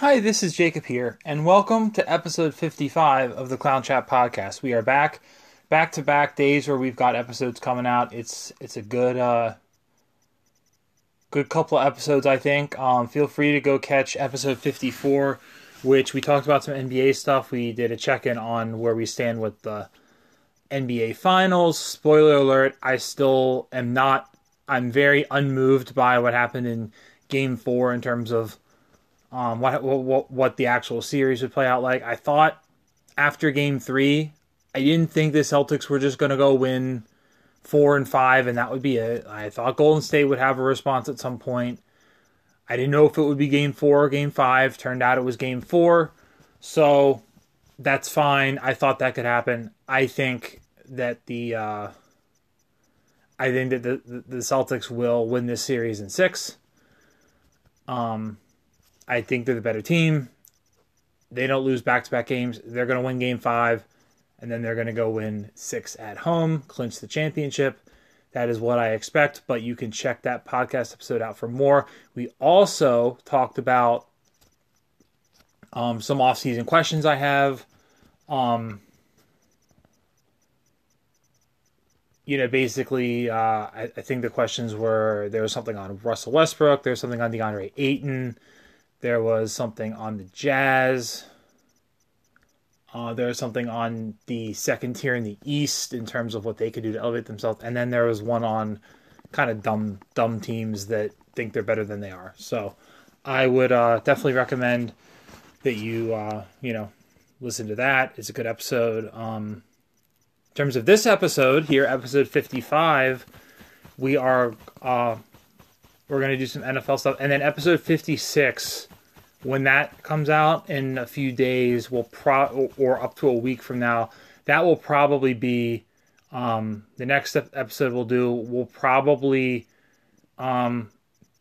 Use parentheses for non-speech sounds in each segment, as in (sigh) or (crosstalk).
Hi, this is Jacob here, and welcome to episode 55 of the Clown Chat podcast. We are back, back to back days where we've got episodes coming out. It's it's a good uh good couple of episodes, I think. Um, feel free to go catch episode 54, which we talked about some NBA stuff. We did a check in on where we stand with the NBA Finals. Spoiler alert: I still am not. I'm very unmoved by what happened in Game Four in terms of um, what, what what the actual series would play out like. I thought after Game Three, I didn't think the Celtics were just going to go win four and five, and that would be it. I thought Golden State would have a response at some point. I didn't know if it would be Game Four or Game Five. Turned out it was Game Four, so that's fine. I thought that could happen. I think that the uh, I think that the the Celtics will win this series in six. Um, I think they're the better team. They don't lose back to back games. They're going to win game five, and then they're going to go win six at home, clinch the championship. That is what I expect, but you can check that podcast episode out for more. We also talked about um, some off-season questions I have. Um, you know, basically, uh, I, I, think the questions were there was something on Russell Westbrook, there's something on DeAndre Ayton, there was something on the Jazz. Uh, there was something on the second tier in the East in terms of what they could do to elevate themselves, and then there was one on kind of dumb dumb teams that think they're better than they are. So I would uh, definitely recommend that you uh, you know listen to that. It's a good episode. Um, in terms of this episode here, episode fifty five, we are uh, we're gonna do some NFL stuff, and then episode fifty six, when that comes out in a few days, will pro or up to a week from now, that will probably be um, the next episode we'll do. Will probably um,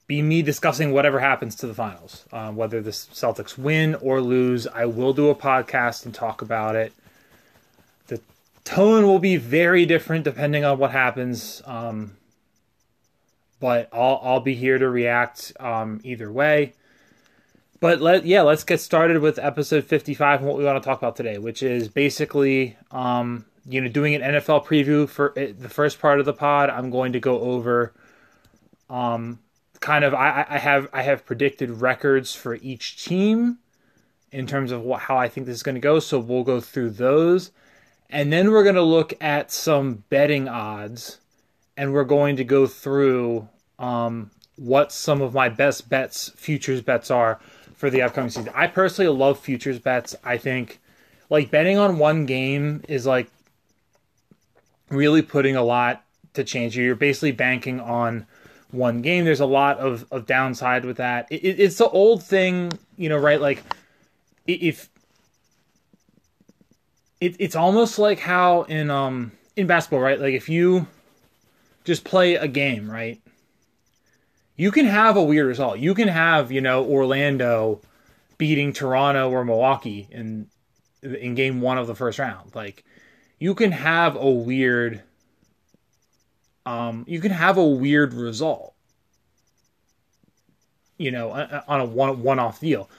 be me discussing whatever happens to the finals, uh, whether the Celtics win or lose. I will do a podcast and talk about it. The tone will be very different depending on what happens. Um, but I'll I'll be here to react um, either way. But let yeah, let's get started with episode 55 and what we want to talk about today, which is basically um, you know doing an NFL preview for it, the first part of the pod. I'm going to go over um, kind of I, I have I have predicted records for each team in terms of what, how I think this is going to go. So we'll go through those, and then we're going to look at some betting odds and we're going to go through um, what some of my best bets, futures bets are for the upcoming season. I personally love futures bets. I think like betting on one game is like really putting a lot to change you. You're basically banking on one game. There's a lot of, of downside with that. It, it, it's the old thing, you know, right? Like if it, it's almost like how in um in basketball, right? Like if you just play a game, right? You can have a weird result. You can have, you know, Orlando beating Toronto or Milwaukee in in game 1 of the first round. Like you can have a weird um you can have a weird result. You know, on a one one off deal.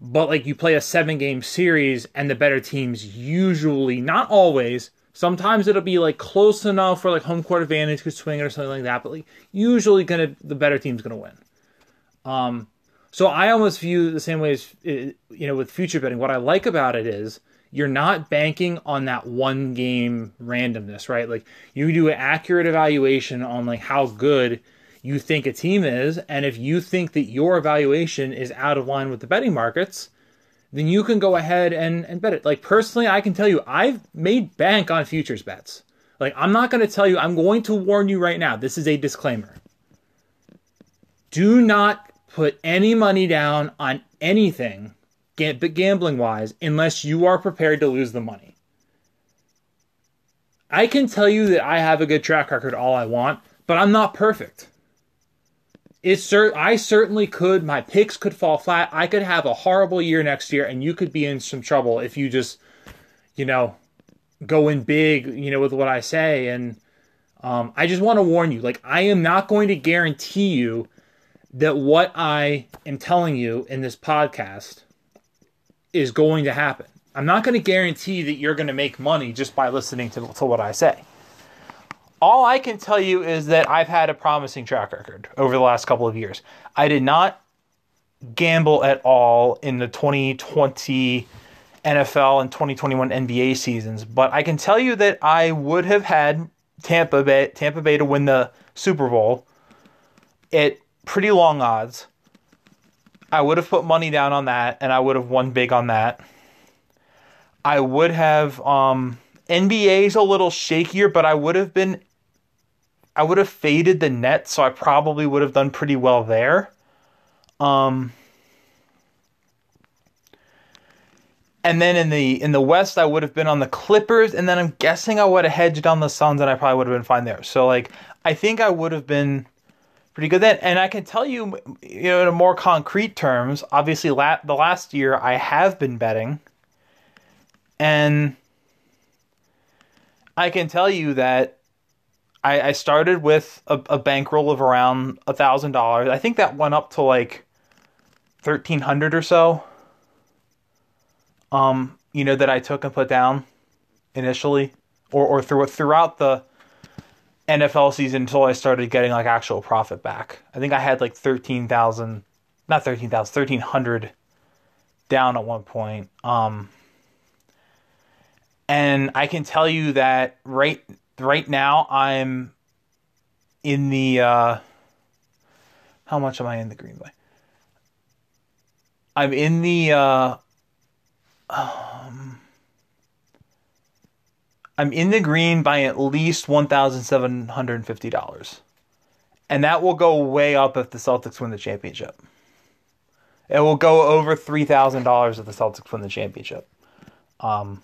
But like you play a 7 game series and the better teams usually not always Sometimes it'll be like close enough for like home court advantage could swing it or something like that, but like usually gonna the better team's gonna win. Um, so I almost view the same way as you know with future betting. What I like about it is you're not banking on that one game randomness, right? Like you do an accurate evaluation on like how good you think a team is, and if you think that your evaluation is out of line with the betting markets, then you can go ahead and, and bet it. Like personally, I can tell you I've made bank on futures bets. Like I'm not going to tell you, I'm going to warn you right now. This is a disclaimer. Do not put any money down on anything, gambling wise, unless you are prepared to lose the money. I can tell you that I have a good track record all I want, but I'm not perfect it's cert- I certainly could. My picks could fall flat. I could have a horrible year next year, and you could be in some trouble if you just, you know, go in big, you know, with what I say. And um, I just want to warn you, like, I am not going to guarantee you that what I am telling you in this podcast is going to happen. I'm not going to guarantee that you're going to make money just by listening to, to what I say. All I can tell you is that I've had a promising track record over the last couple of years. I did not gamble at all in the 2020 NFL and 2021 NBA seasons, but I can tell you that I would have had Tampa Bay Tampa Bay to win the Super Bowl at pretty long odds. I would have put money down on that and I would have won big on that. I would have um NBA's a little shakier, but I would have been I would have faded the net, so I probably would have done pretty well there. Um and then in the in the West, I would have been on the Clippers, and then I'm guessing I would have hedged on the Suns, and I probably would have been fine there. So like, I think I would have been pretty good then. And I can tell you, you know, in more concrete terms, obviously, la- the last year I have been betting, and I can tell you that I, I started with a, a bankroll of around a thousand dollars. I think that went up to like thirteen hundred or so um, you know, that I took and put down initially, or or through throughout the NFL season until I started getting like actual profit back. I think I had like thirteen thousand, not thirteen thousand, thirteen hundred down at one point. Um, and I can tell you that right right now I'm in the uh, how much am I in the green by? I'm in the uh, um, I'm in the green by at least one thousand seven hundred and fifty dollars, and that will go way up if the Celtics win the championship. It will go over three thousand dollars if the Celtics win the championship. Um,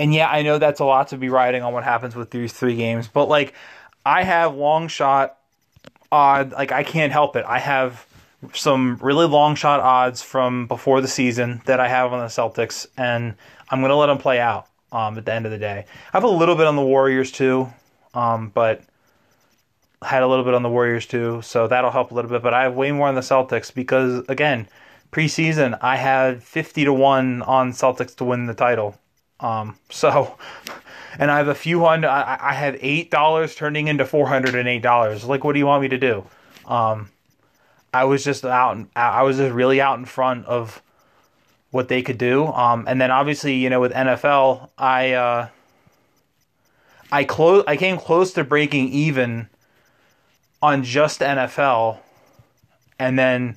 and yeah, I know that's a lot to be riding on what happens with these three games, but like, I have long shot odd. Like I can't help it. I have some really long shot odds from before the season that I have on the Celtics, and I'm going to let them play out um, at the end of the day. I have a little bit on the Warriors too, um, but had a little bit on the Warriors too, so that'll help a little bit. But I have way more on the Celtics because again, preseason I had 50 to one on Celtics to win the title. Um, so, and I have a few hundred. I, I had eight dollars turning into four hundred and eight dollars. Like, what do you want me to do? Um, I was just out. I was just really out in front of what they could do. Um, and then obviously, you know, with NFL, I uh, I close. I came close to breaking even on just NFL, and then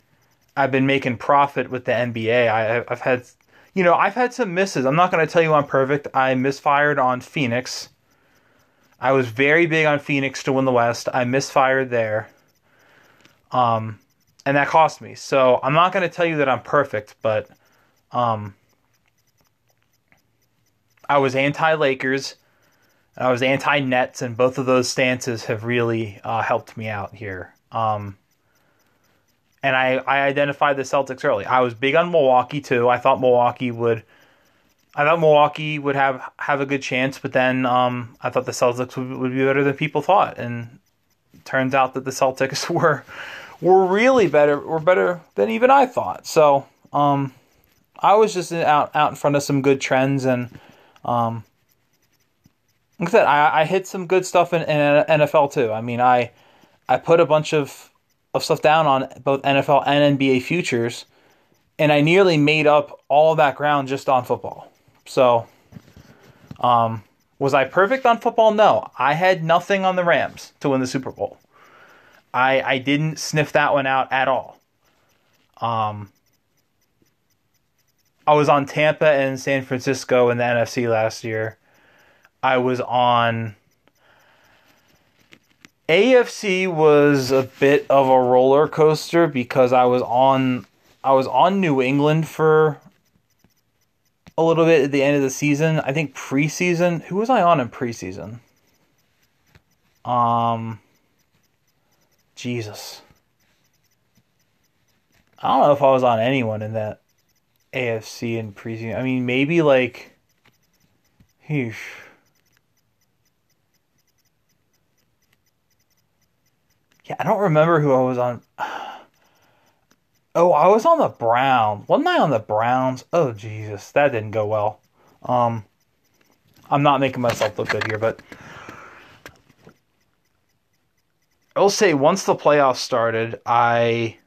I've been making profit with the NBA. I, I've had, you know, I've had some misses. I'm not going to tell you I'm perfect. I misfired on Phoenix. I was very big on Phoenix to win the West. I misfired there. Um, and that cost me. So I'm not going to tell you that I'm perfect, but um, I was anti Lakers, I was anti Nets, and both of those stances have really uh, helped me out here. Um, and I, I identified the Celtics early. I was big on Milwaukee too. I thought Milwaukee would. I thought Milwaukee would have, have a good chance, but then um, I thought the Celtics would, would be better than people thought, and turns out that the Celtics (laughs) were were really better were better than even I thought. So um, I was just out out in front of some good trends and um, like I said, I, I hit some good stuff in, in NFL too. I mean, I I put a bunch of of stuff down on both NFL and NBA futures, and I nearly made up all that ground just on football. So, um, was I perfect on football? No, I had nothing on the Rams to win the Super Bowl. I I didn't sniff that one out at all. Um, I was on Tampa and San Francisco in the NFC last year. I was on AFC was a bit of a roller coaster because I was on I was on New England for a little bit at the end of the season. I think preseason. Who was I on in preseason? Um Jesus. I don't know if I was on anyone in that AFC in preseason. I mean, maybe like, heesh. Yeah, I don't remember who I was on. (sighs) Oh, I was on the Browns. Wasn't I on the Browns? Oh Jesus, that didn't go well. Um, I'm not making myself look good here, but I'll say once the playoffs started, I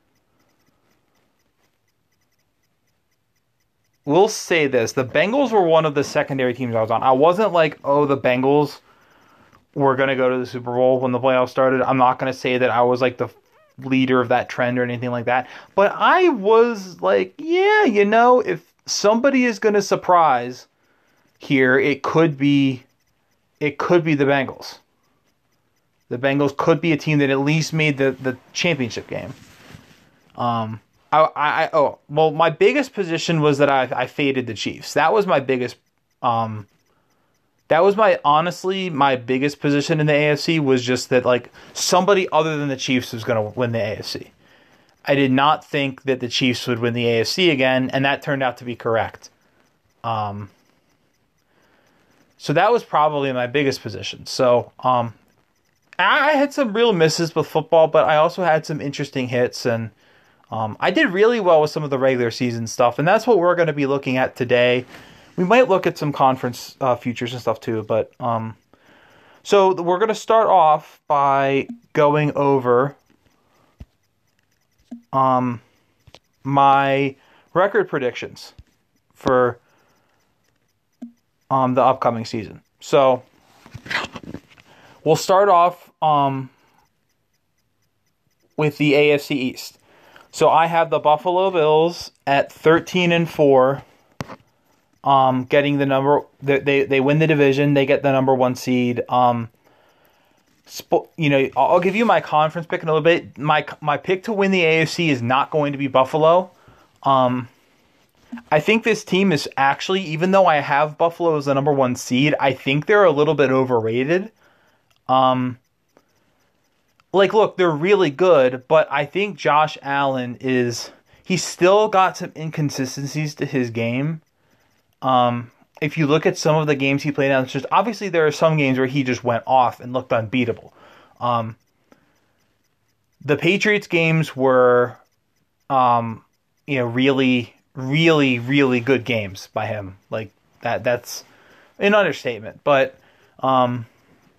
will say this: the Bengals were one of the secondary teams I was on. I wasn't like, oh, the Bengals were going to go to the Super Bowl when the playoffs started. I'm not going to say that I was like the leader of that trend or anything like that, but I was like, yeah, you know, if somebody is going to surprise here, it could be, it could be the Bengals. The Bengals could be a team that at least made the, the championship game. Um, I, I, oh well, my biggest position was that I I faded the Chiefs. That was my biggest um that was my honestly my biggest position in the AFC was just that like somebody other than the Chiefs was going to win the AFC. I did not think that the Chiefs would win the AFC again, and that turned out to be correct. Um, so that was probably my biggest position. So um, I had some real misses with football, but I also had some interesting hits, and um, I did really well with some of the regular season stuff, and that's what we're going to be looking at today. We might look at some conference uh, futures and stuff too, but um, so we're going to start off by going over um, my record predictions for um, the upcoming season. So we'll start off um, with the AFC East. So I have the Buffalo Bills at 13 and 4 um, getting the number they, they they win the division, they get the number 1 seed. Um, sp- you know, I'll give you my conference pick in a little bit. My my pick to win the AFC is not going to be Buffalo. Um, I think this team is actually, even though I have Buffalo as the number one seed, I think they're a little bit overrated. Um, like, look, they're really good, but I think Josh Allen is he's still got some inconsistencies to his game. Um, if you look at some of the games he played on, just obviously there are some games where he just went off and looked unbeatable. Um, the Patriots games were, um, you know, really, really, really good games by him. Like that, that's an understatement. But um,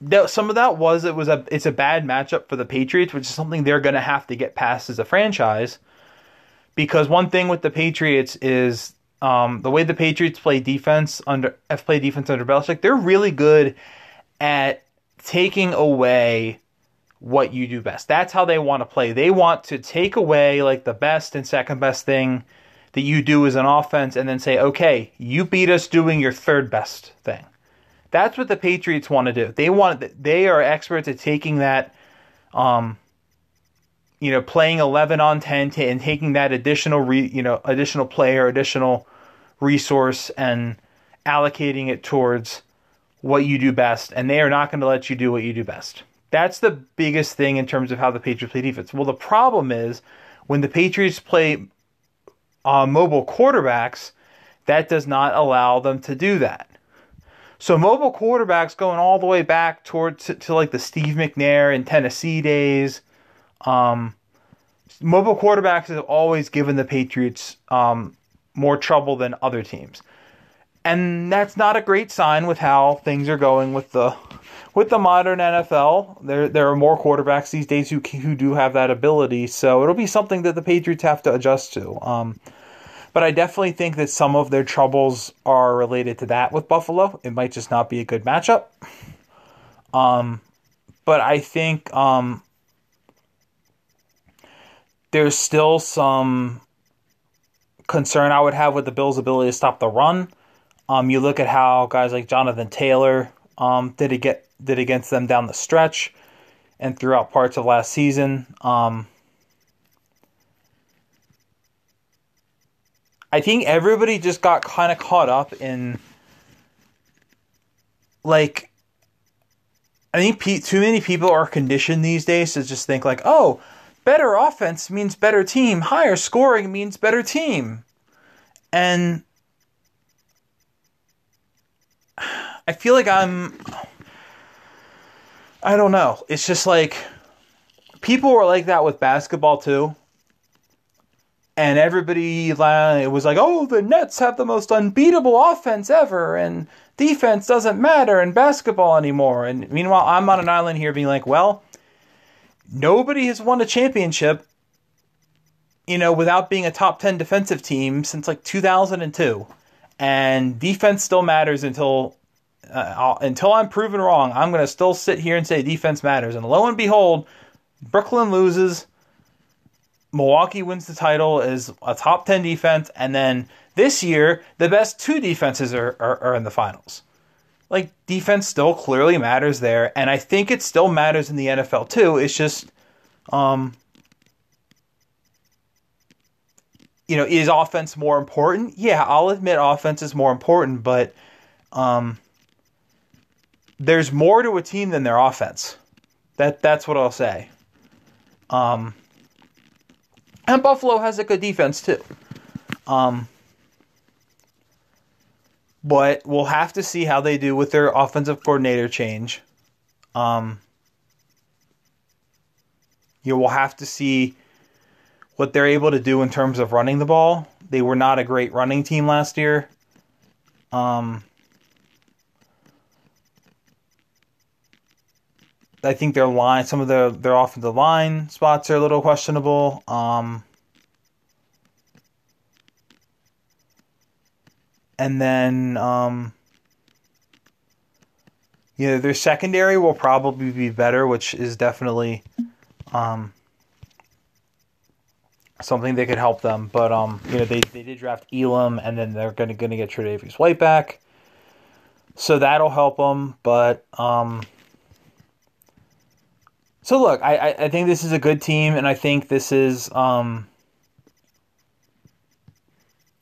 that, some of that was it was a it's a bad matchup for the Patriots, which is something they're going to have to get past as a franchise. Because one thing with the Patriots is um, the way the Patriots play defense under have played defense under Belichick, they're really good at taking away what you do best. That's how they want to play. They want to take away like the best and second best thing that you do as an offense and then say, okay, you beat us doing your third best thing. That's what the Patriots want to do. They want they are experts at taking that um you know, playing 11 on 10 to, and taking that additional re, you know, additional player, additional resource and allocating it towards what you do best and they are not going to let you do what you do best. That's the biggest thing in terms of how the Patriots play defense. Well, the problem is when the Patriots play uh, mobile quarterbacks, that does not allow them to do that. So mobile quarterbacks going all the way back towards to, to like the Steve McNair and Tennessee days. Um, mobile quarterbacks have always given the Patriots um, more trouble than other teams, and that's not a great sign with how things are going with the with the modern NFL. There there are more quarterbacks these days who who do have that ability, so it'll be something that the Patriots have to adjust to. Um, but I definitely think that some of their troubles are related to that with Buffalo. It might just not be a good matchup. Um, but I think um, there's still some concern I would have with the Bills' ability to stop the run. Um, you look at how guys like Jonathan Taylor um, did it get did against them down the stretch and throughout parts of last season. Um, I think everybody just got kind of caught up in like I think too many people are conditioned these days to just think like, "Oh, better offense means better team, higher scoring means better team." And I feel like I'm I don't know. It's just like people were like that with basketball too and everybody was like, "Oh, the Nets have the most unbeatable offense ever, and defense doesn't matter in basketball anymore." And meanwhile, I'm on an island here, being like, "Well, nobody has won a championship, you know, without being a top ten defensive team since like 2002, and defense still matters until." Uh, until I'm proven wrong, I'm going to still sit here and say defense matters. And lo and behold, Brooklyn loses Milwaukee wins the title as a top 10 defense, and then this year, the best two defenses are, are, are, in the finals. Like, defense still clearly matters there, and I think it still matters in the NFL too. It's just, um, you know, is offense more important? Yeah, I'll admit offense is more important, but um, there's more to a team than their offense. That that's what I'll say. Um, and Buffalo has a good defense too. Um, but we'll have to see how they do with their offensive coordinator change. Um, you will have to see what they're able to do in terms of running the ball. They were not a great running team last year. Um, I think their line, some of their their offensive line spots are a little questionable. Um, and then, um, you know, their secondary will probably be better, which is definitely um, something that could help them. But um, you know, they, they did draft Elam, and then they're going to going to get Tre'Davious White back, so that'll help them. But um so look, I, I think this is a good team, and I think this is um,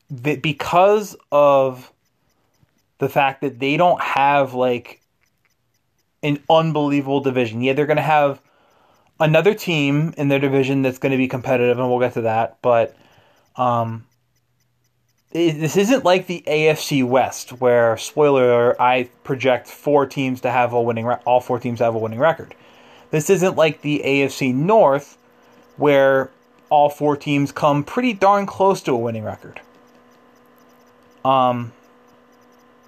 because of the fact that they don't have like an unbelievable division. Yeah, they're going to have another team in their division that's going to be competitive, and we'll get to that. But um, it, this isn't like the AFC West, where spoiler, I project four teams to have a winning, re- all four teams have a winning record. This isn't like the AFC North, where all four teams come pretty darn close to a winning record. Um,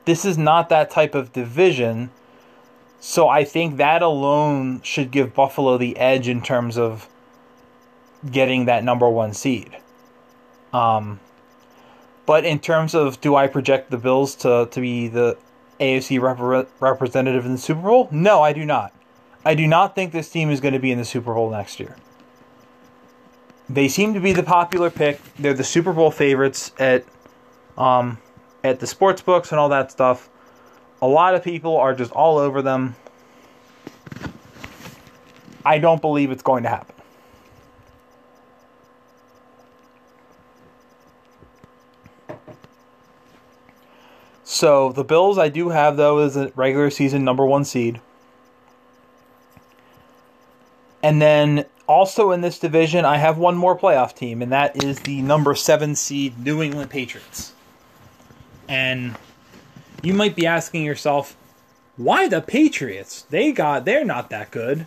this is not that type of division, so I think that alone should give Buffalo the edge in terms of getting that number one seed. Um, but in terms of do I project the Bills to, to be the AFC rep- representative in the Super Bowl? No, I do not. I do not think this team is going to be in the Super Bowl next year. They seem to be the popular pick. They're the Super Bowl favorites at um, at the sports books and all that stuff. A lot of people are just all over them. I don't believe it's going to happen. So the Bills I do have though is a regular season number one seed. And then also in this division, I have one more playoff team, and that is the number seven seed New England Patriots. And you might be asking yourself, why the Patriots? They got they're not that good.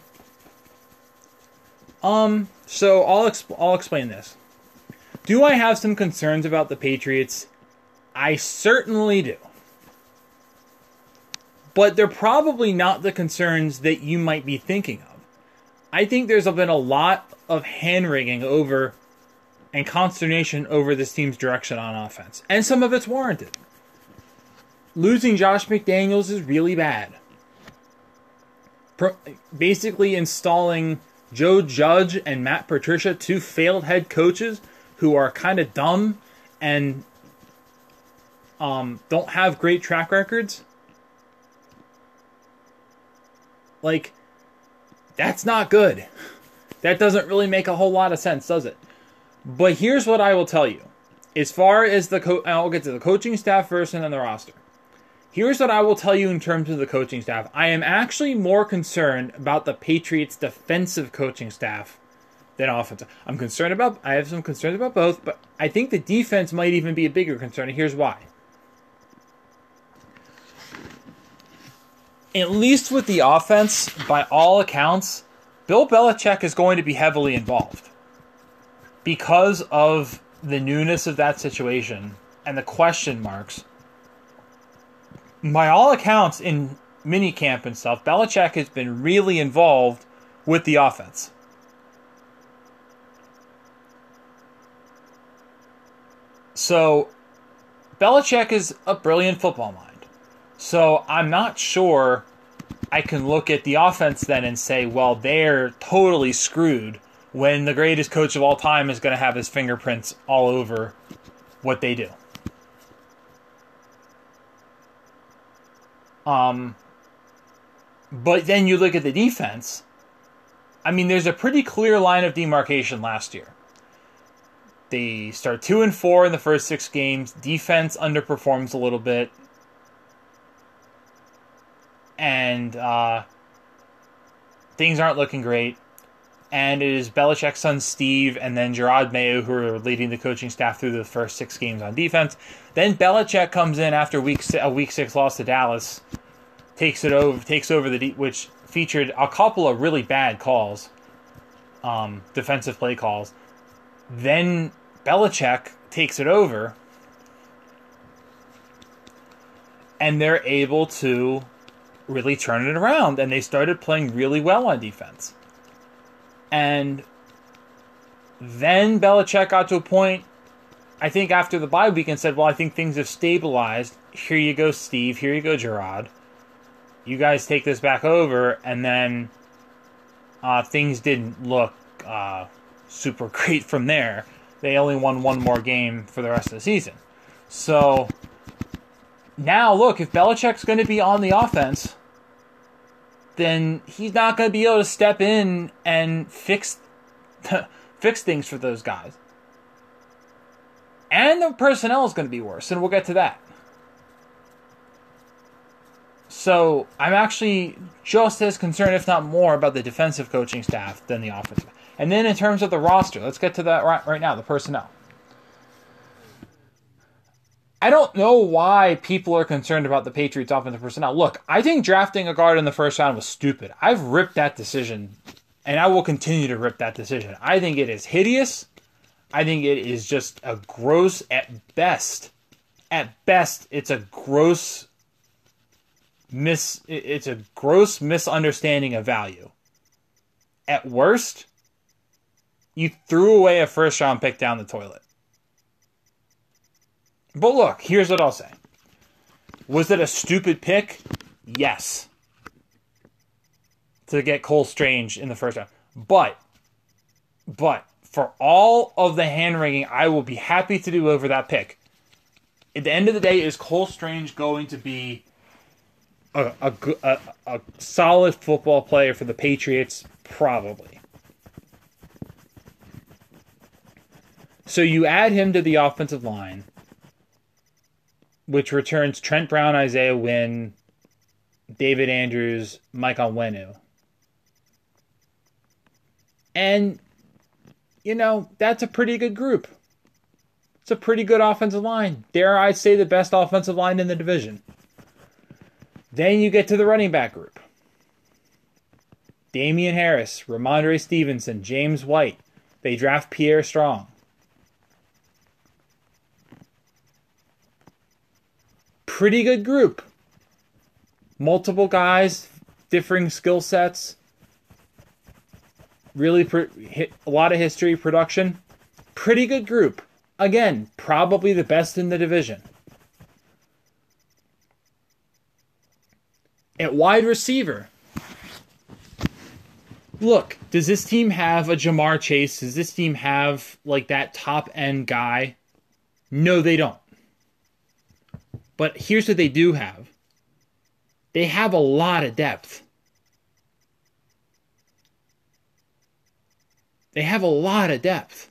Um, so I'll exp- I'll explain this. Do I have some concerns about the Patriots? I certainly do. But they're probably not the concerns that you might be thinking of. I think there's been a lot of hand wringing over and consternation over this team's direction on offense, and some of it's warranted. Losing Josh McDaniels is really bad. Pro- basically, installing Joe Judge and Matt Patricia, two failed head coaches who are kind of dumb and um, don't have great track records. Like, that's not good. That doesn't really make a whole lot of sense, does it? But here's what I will tell you. As far as the co- I'll get to the coaching staff first and then the roster. Here's what I will tell you in terms of the coaching staff. I am actually more concerned about the Patriots defensive coaching staff than offensive. I'm concerned about I have some concerns about both, but I think the defense might even be a bigger concern. And here's why. at least with the offense, by all accounts, Bill Belichick is going to be heavily involved because of the newness of that situation and the question marks, by all accounts in minicamp and stuff, Belichick has been really involved with the offense. So, Belichick is a brilliant football mind. So, I'm not sure I can look at the offense then and say, well, they're totally screwed when the greatest coach of all time is going to have his fingerprints all over what they do. Um, but then you look at the defense. I mean, there's a pretty clear line of demarcation last year. They start two and four in the first six games. Defense underperforms a little bit, and uh, things aren't looking great. And it is Belichick's son Steve, and then Jerod Mayo who are leading the coaching staff through the first six games on defense. Then Belichick comes in after week a week six loss to Dallas, takes it over, takes over the de- which featured a couple of really bad calls, um, defensive play calls. Then Belichick takes it over, and they're able to really turn it around, and they started playing really well on defense. And then Belichick got to a point, I think, after the bye week and said, Well, I think things have stabilized. Here you go, Steve. Here you go, Jerod. You guys take this back over. And then uh, things didn't look uh, super (laughs) great from there they only won one more game for the rest of the season. So now, look, if Belichick's going to be on the offense, then he's not going to be able to step in and fix (laughs) fix things for those guys. And the personnel is going to be worse, and we'll get to that. So I'm actually just as concerned, if not more, about the defensive coaching staff than the offensive. And then in terms of the roster, let's get to that right, right now, the personnel. I don't know why people are concerned about the Patriots' offensive personnel. Look, I think drafting a guard in the first round was stupid. I've ripped that decision, and I will continue to rip that decision. I think it is hideous. I think it is just a gross, at best, at best, it's a gross mis. It's a gross misunderstanding of value. At worst, you threw away a first round pick down the toilet. But look, here's what I'll say. Was it a stupid pick? Yes. To get Cole Strange in the first round. But, but, for all of the hand wringing I will be happy to do over that pick, at the end of the day, is Cole Strange going to be a, a, a, a solid football player for the Patriots? Probably. So you add him to the offensive line, which returns Trent Brown, Isaiah Wynn, David Andrews, Mike Onwenu. And, you know, that's a pretty good group. It's a pretty good offensive line. Dare I say the best offensive line in the division. Then you get to the running back group. Damien Harris, Rhamondre Stevenson, James White. They draft Pierre Strong. Pretty good group. Multiple guys, differing skill sets. Really, hit a lot of history, production. Pretty good group. Again, probably the best in the division. At wide receiver, look, does this team have a Ja'Marr Chase? Does this team have like that top end guy? No, they don't. But here's what they do have they have a lot of depth. They have a lot of depth.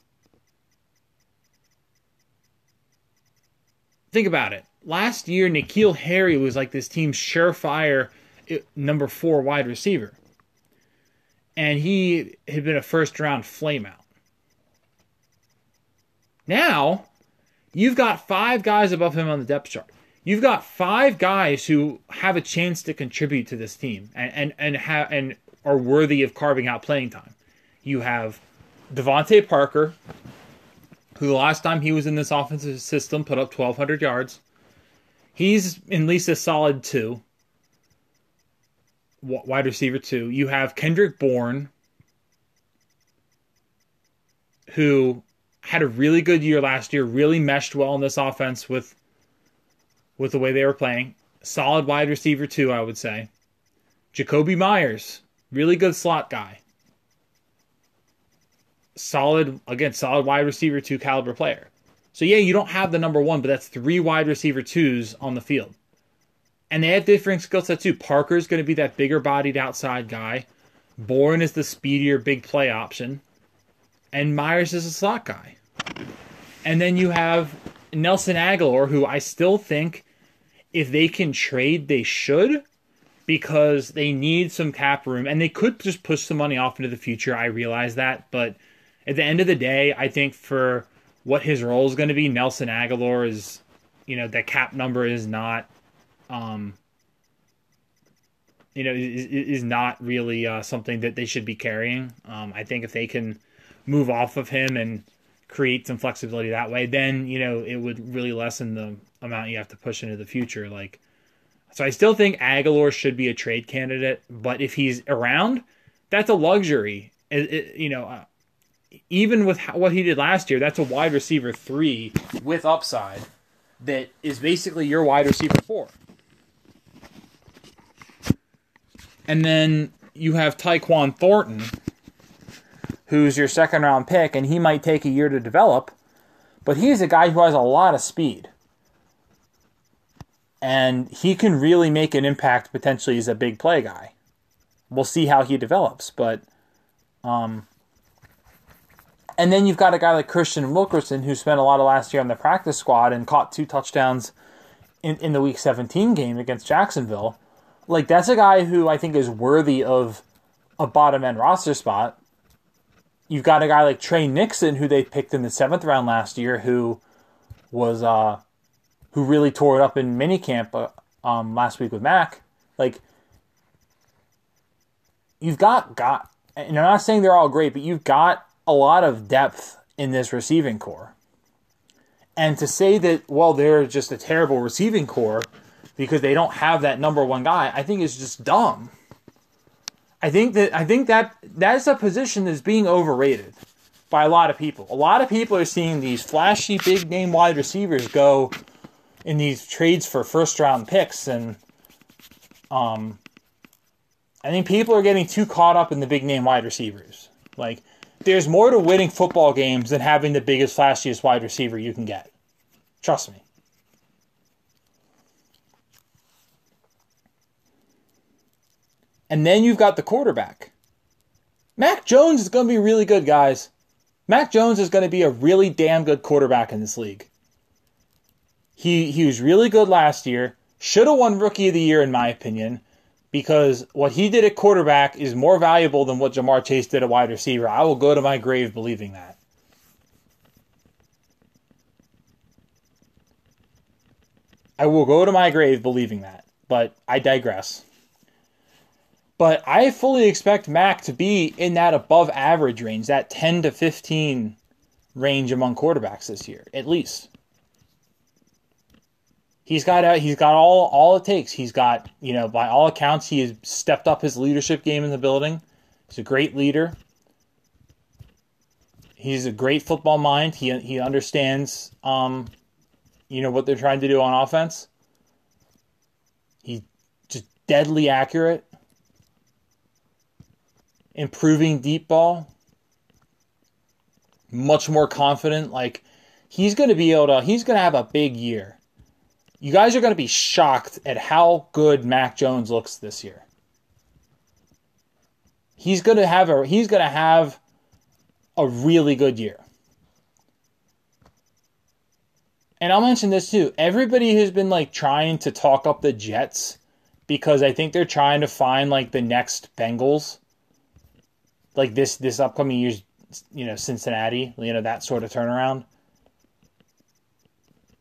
Think about it. Last year, N'Keal Harry was like this team's surefire eh, number four wide receiver. And he had been a first round flameout. Now, you've got five guys above him on the depth chart you've got five guys who have a chance to contribute to this team and and and have and are worthy of carving out playing time. You have DeVante Parker, who the last time he was in this offensive system put up 1,200 yards. He's at least a solid two, wide receiver two. You have Kendrick Bourne, who had a really good year last year, really meshed well in this offense with with the way they were playing. Solid wide receiver too, I would say. Jakobi Meyers, really good slot guy. Solid again, solid wide receiver two caliber player. So yeah, you don't have the number one, but that's three wide receiver twos on the field. And they have different skill sets too. Parker's going to be that bigger bodied outside guy. Bourne is the speedier big play option. And Meyers is a slot guy. And then you have Nelson Agholor, who I still think if they can trade, they should because they need some cap room and they could just push some money off into the future. I realize that. But at the end of the day, I think for what his role is going to be, Nelson Agholor is, you know, that cap number is not, um, you know, is, is not really uh, something that they should be carrying. Um, I think if they can move off of him and create some flexibility that way, then you know it would really lessen the amount you have to push into the future. Like, so I still think Agholor should be a trade candidate, but if he's around, that's a luxury. It, it, you know, uh, even with how, what he did last year, that's a wide receiver three with upside that is basically your wide receiver four. And then you have Tyquan Thornton, who's your second round pick, and he might take a year to develop, but he's a guy who has a lot of speed. And he can really make an impact potentially as a big play guy. We'll see how he develops, but um and then you've got a guy like Kristian Wilkerson who spent a lot of last year on the practice squad and caught two touchdowns in, in the week 17 game against Jacksonville. Like that's a guy who I think is worthy of a bottom end roster spot you've got a guy like Tre Nixon, who they picked in the seventh round last year, who was uh, who really tore it up in minicamp uh, um, last week with Mac. Like you've got got, and I'm not saying they're all great, but you've got a lot of depth in this receiving corps. And to say that well they're just a terrible receiving corps because they don't have that number one guy, I think is just dumb. I think that I think that that's a position that's being overrated by a lot of people. A lot of people are seeing these flashy big name wide receivers go in these trades for first round picks and um I think people are getting too caught up in the big name wide receivers. Like there's more to winning football games than having the biggest flashiest wide receiver you can get. Trust me. And then you've got the quarterback. Mac Jones is going to be really good, guys. Mac Jones is going to be a really damn good quarterback in this league. He he was really good last year. Should have won rookie of the year in my opinion because what he did at quarterback is more valuable than what Ja'Marr Chase did at wide receiver. I will go to my grave believing that. I will go to my grave believing that, but I digress. But I fully expect Mac to be in that above average range, that 10 to 15 range among quarterbacks this year, at least. He's got he's got all all it takes. He's got, you know, by all accounts he has stepped up his leadership game in the building. He's a great leader. He's a great football mind. He he understands um you know what they're trying to do on offense. He's just deadly accurate improving deep ball, much more confident. Like he's going to be able to, he's going to have a big year. You guys are going to be shocked at how good Mac Jones looks this year. He's going to have a he's going to have a really good year. And I'll mention this too. Everybody who's been like trying to talk up the Jets because I think they're trying to find like the next Bengals like this this upcoming year's you know Cincinnati, you know that sort of turnaround.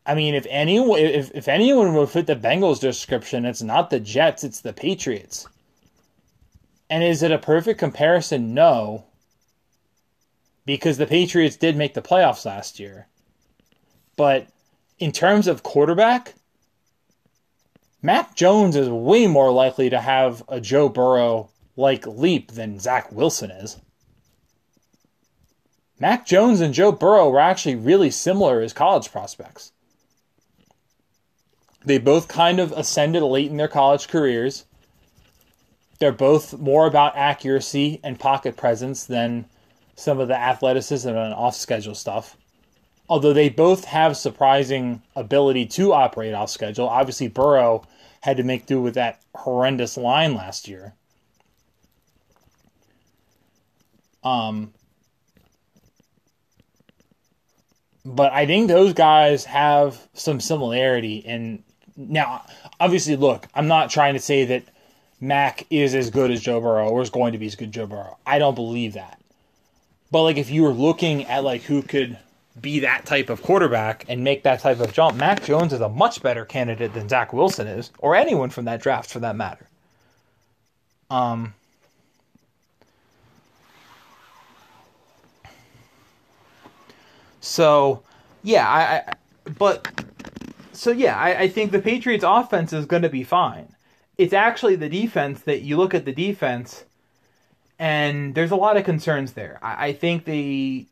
I mean, if anyone if, if anyone would fit the Bengals description, it's not the Jets, it's the Patriots. And is it a perfect comparison? No. because the Patriots did make the playoffs last year. But in terms of quarterback, Mac Jones is way more likely to have a Joe Burrow like leap than Zach Wilson is. Mac Jones and Joe Burrow were actually really similar as college prospects. They both kind of ascended late in their college careers. They're both more about accuracy and pocket presence than some of the athleticism and off schedule stuff. Although they both have surprising ability to operate off schedule. Obviously, Burrow had to make do with that horrendous line last year. Um, but I think those guys have some similarity. And now, obviously, look, I'm not trying to say that Mac is as good as Joe Burrow or is going to be as good as Joe Burrow. I don't believe that. But like, if you were looking at like who could be that type of quarterback and make that type of jump, Mac Jones is a much better candidate than Zach Wilson is, or anyone from that draft for that matter. Um. So, yeah, I, I but so yeah, I, I think the Patriots' offense is going to be fine. It's actually the defense that you look at the defense, and there's a lot of concerns there. I, I think they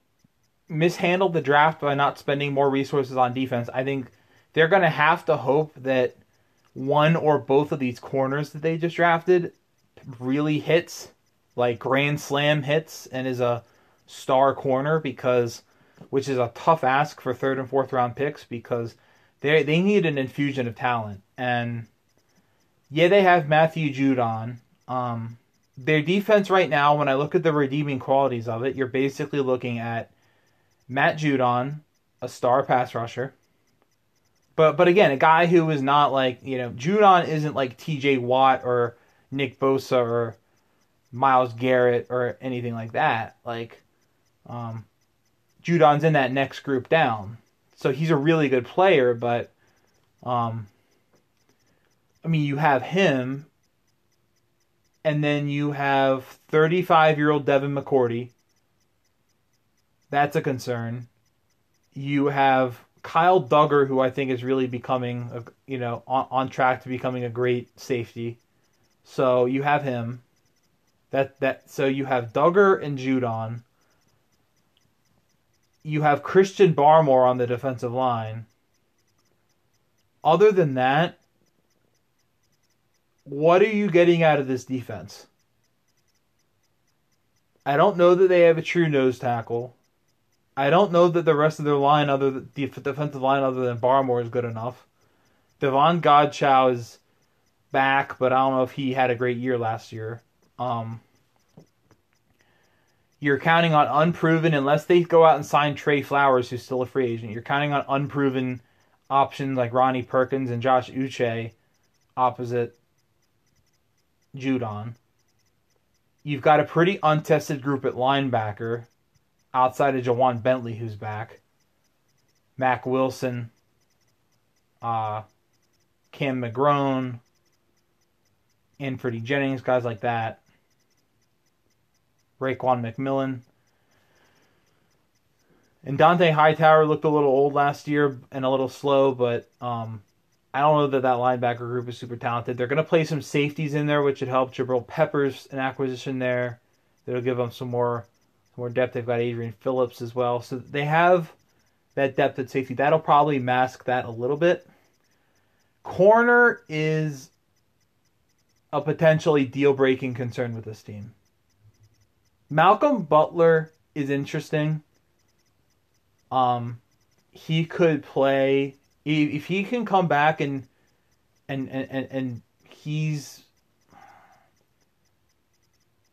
mishandled the draft by not spending more resources on defense. I think they're going to have to hope that one or both of these corners that they just drafted really hits, like grand slam hits, and is a star corner because, which is a tough ask for third and fourth round picks because they they need an infusion of talent and yeah they have Matthew Judon. Um, their defense right now, when I look at the redeeming qualities of it, you're basically looking at Matt Judon, a star pass rusher. But but again, a guy who is not like you know Judon isn't like T.J. Watt or Nick Bosa or Myles Garrett or anything like that. Like, um, Judon's in that next group down, so he's a really good player. But, um, I mean, you have him, and then you have 35 year old Devin McCourty, that's a concern. You have Kyle Dugger, who I think is really becoming, a, you know, on, on track to becoming a great safety. So you have him. That that so you have Dugger and Judon. You have Christian Barmore on the defensive line. Other than that, what are you getting out of this defense? I don't know that they have a true nose tackle. I don't know that the rest of their line, other the defensive line, other than Barmore, is good enough. Davon Godchaux is back, but I don't know if he had a great year last year. Um, you're counting on unproven, unless they go out and sign Trey Flowers, who's still a free agent. You're counting on unproven options like Ronnie Perkins and Josh Uche opposite Judon. You've got a pretty untested group at linebacker outside of Ja'Whaun Bentley, who's back, Mack Wilson, uh, Cam McGrone, Anfernee Jennings, guys like that. Raekwon McMillan. And Dont'a Hightower looked a little old last year and a little slow, but um, I don't know that that linebacker group is super talented. They're going to play some safeties in there, which would help Jabril Peppers an acquisition there. That'll give them some more more depth. They've got Adrian Phillips as well. So they have that depth at safety. That'll probably mask that a little bit. Corner is a potentially deal breaking concern with this team. Malcolm Butler is interesting. Um, he could play if he can come back and and and and he's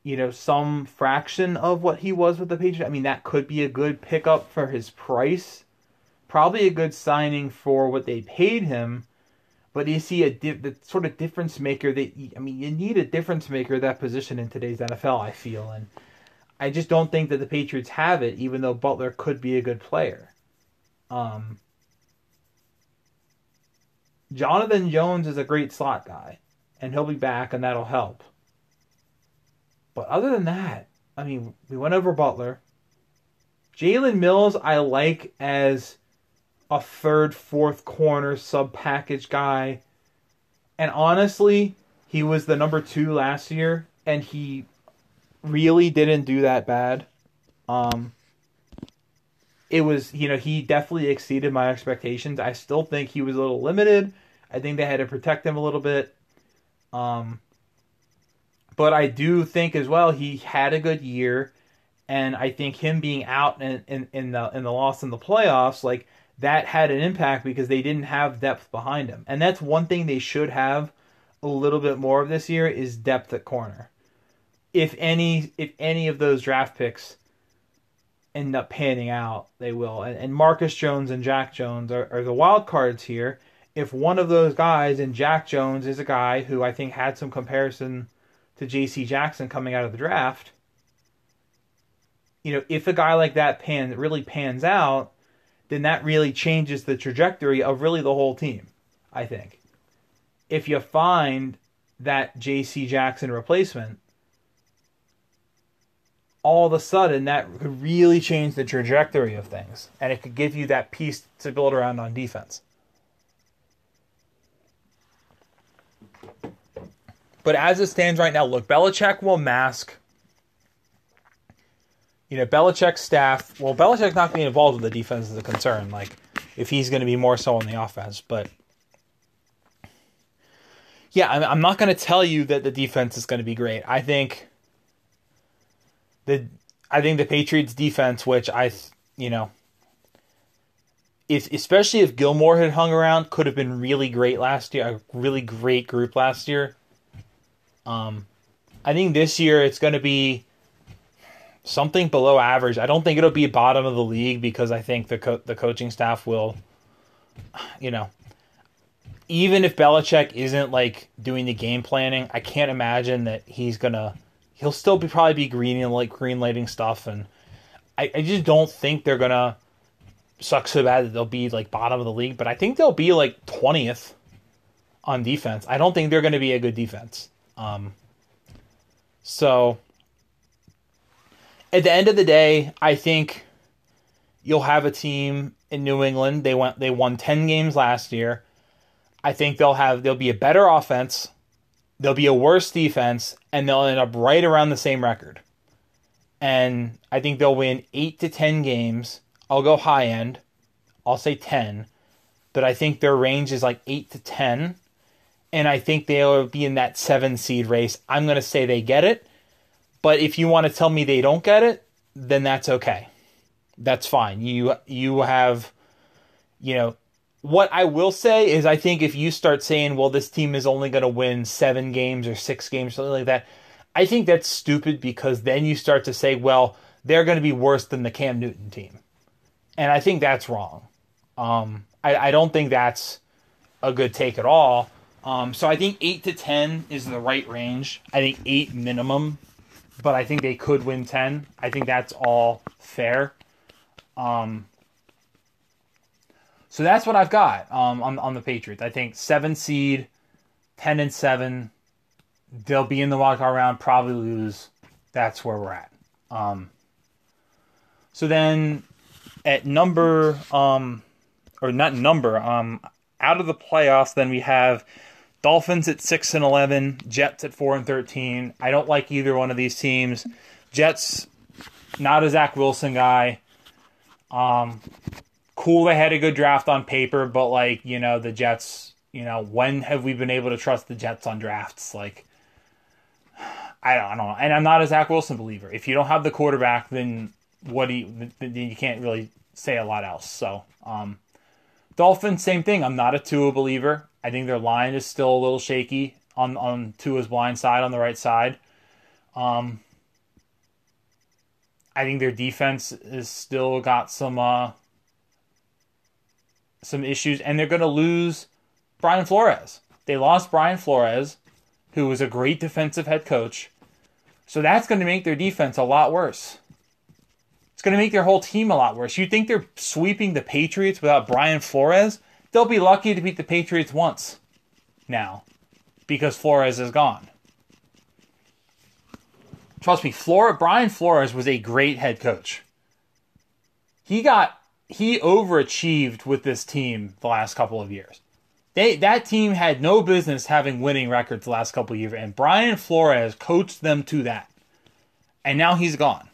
you know, some fraction of what he was with the Patriots. I mean, that could be a good pickup for his price. Probably a good signing for what they paid him. But is he a di- the sort of difference maker that I mean, you need a difference maker that position in today's NFL. I feel, and I just don't think that the Patriots have it. Even though Butler could be a good player. Um, Jonathan Jones is a great slot guy, and he'll be back, and that'll help. But other than that, I mean, we went over Butler. Jalen Mills, I like as a third, fourth corner sub package guy. And honestly, he was the number two last year, and he really didn't do that bad. Um, it was, you know, he definitely exceeded my expectations. I still think he was a little limited. I think they had to protect him a little bit. Um, but I do think as well he had a good year, and I think him being out in, in, in the in the loss in the playoffs, like that had an impact because they didn't have depth behind him, and that's one thing they should have a little bit more of this year is depth at corner. If any if any of those draft picks end up panning out, they will. And, and Marcus Jones and Jack Jones are, are the wild cards here. If one of those guys, and Jack Jones is a guy who I think had some comparison to J.C. Jackson coming out of the draft, you know, if a guy like that pan really pans out, then that really changes the trajectory of really the whole team. I think. If you find that J.C. Jackson replacement, all of a sudden that could really change the trajectory of things, and it could give you that piece to build around on defense. But as it stands right now, look, Belichick will mask. You know, Belichick's staff. Well, Belichick's not being involved with the defense is a concern. Like, if he's going to be more so on the offense, but yeah, I'm not going to tell you that the defense is going to be great. I think the I think the Patriots defense, which I you know, if especially if Gilmore had hung around, could have been really great last year. A really great group last year. Um, I think this year it's going to be something below average. I don't think it'll be bottom of the league because I think the co- the coaching staff will, you know, even if Belichick isn't like doing the game planning, I can't imagine that he's gonna. He'll still be probably be greening like green lighting stuff, and I, I just don't think they're gonna suck so bad that they'll be like bottom of the league. But I think they'll be like twentieth on defense. I don't think they're going to be a good defense. Um, so at the end of the day, I think you'll have a team in New England. They went they won 10 games last year. I think they'll have they'll be a better offense, there'll be a worse defense, and they'll end up right around the same record. And I think they'll win 8 to 10 games. I'll go high end. I'll say 10, but I think their range is like 8 to 10 and I think they'll be in that seven seed race. I'm going to say they get it, but if you want to tell me they don't get it, then that's okay. That's fine. You you have, you know, what I will say is I think if you start saying, well, this team is only going to win seven games or six games, something like that, I think that's stupid because then you start to say, well, they're going to be worse than the Cam Newton team, and I think that's wrong. Um, I, I don't think that's a good take at all. Um, so I think eight to ten is the right range. I think eight minimum, but I think they could win ten. I think that's all fair. Um, so that's what I've got um, on on the Patriots. I think seven seed, ten and seven. They'll be in the wild card round, probably lose. That's where we're at. Um, so then, at number um, or not number um, out of the playoffs, then we have Dolphins at six and eleven, Jets at four and thirteen. I don't like either one of these teams. Jets, not a Zach Wilson guy. Um, cool, they had a good draft on paper, but like you know the Jets. You know when have we been able to trust the Jets on drafts? Like I don't, I don't know. And I'm not a Zach Wilson believer. If you don't have the quarterback, then what do you? Then you can't really say a lot else. So, um, Dolphins, same thing. I'm not a Tua believer. I think their line is still a little shaky on on Tua's blind side on the right side. Um, I think their defense is still got some uh, some issues, and they're going to lose Brian Flores. They lost Brian Flores, who was a great defensive head coach. So that's going to make their defense a lot worse. It's going to make their whole team a lot worse. You think they're sweeping the Patriots without Brian Flores? They'll be lucky to beat the Patriots once now because Flores is gone. Trust me, Flora, Brian Flores was a great head coach. he got he overachieved with this team the last couple of years. They that team had no business having winning records the last couple of years, and Brian Flores coached them to that. And now he's gone.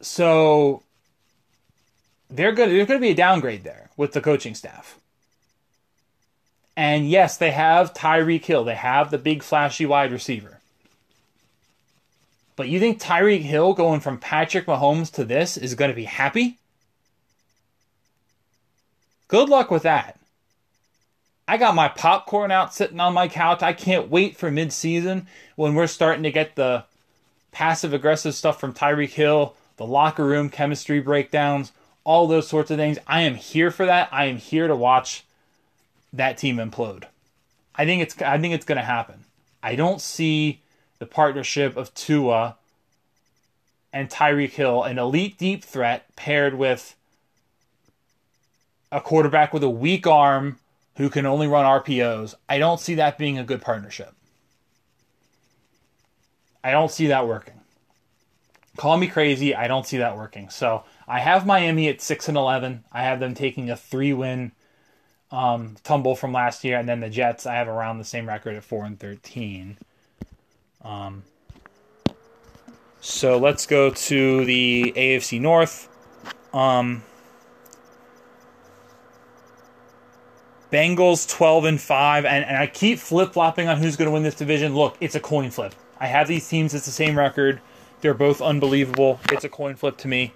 So they're good. There's going to be a downgrade there with the coaching staff. And yes, they have Tyreek Hill. They have the big flashy wide receiver. But you think Tyreek Hill going from Patrick Mahomes to this is going to be happy? Good luck with that. I got my popcorn out sitting on my couch. I can't wait for midseason when we're starting to get the passive aggressive stuff from Tyreek Hill, the locker room chemistry breakdowns, all those sorts of things. I am here for that. I am here to watch that team implode. I think it's I think it's going to happen. I don't see the partnership of Tua and Tyreek Hill, an elite deep threat paired with a quarterback with a weak arm who can only run RPOs. I don't see that being a good partnership. I don't see that working. Call me crazy, I don't see that working. So I have Miami at six and eleven. I have them taking a three win um, tumble from last year, and then the Jets I have around the same record at four and thirteen. Um, so let's go to the AFC North. Um, Bengals 12 and 5, and, and I keep flip flopping on who's going to win this division. Look, it's a coin flip. I have these teams, it's the same record. They're both unbelievable. It's a coin flip to me.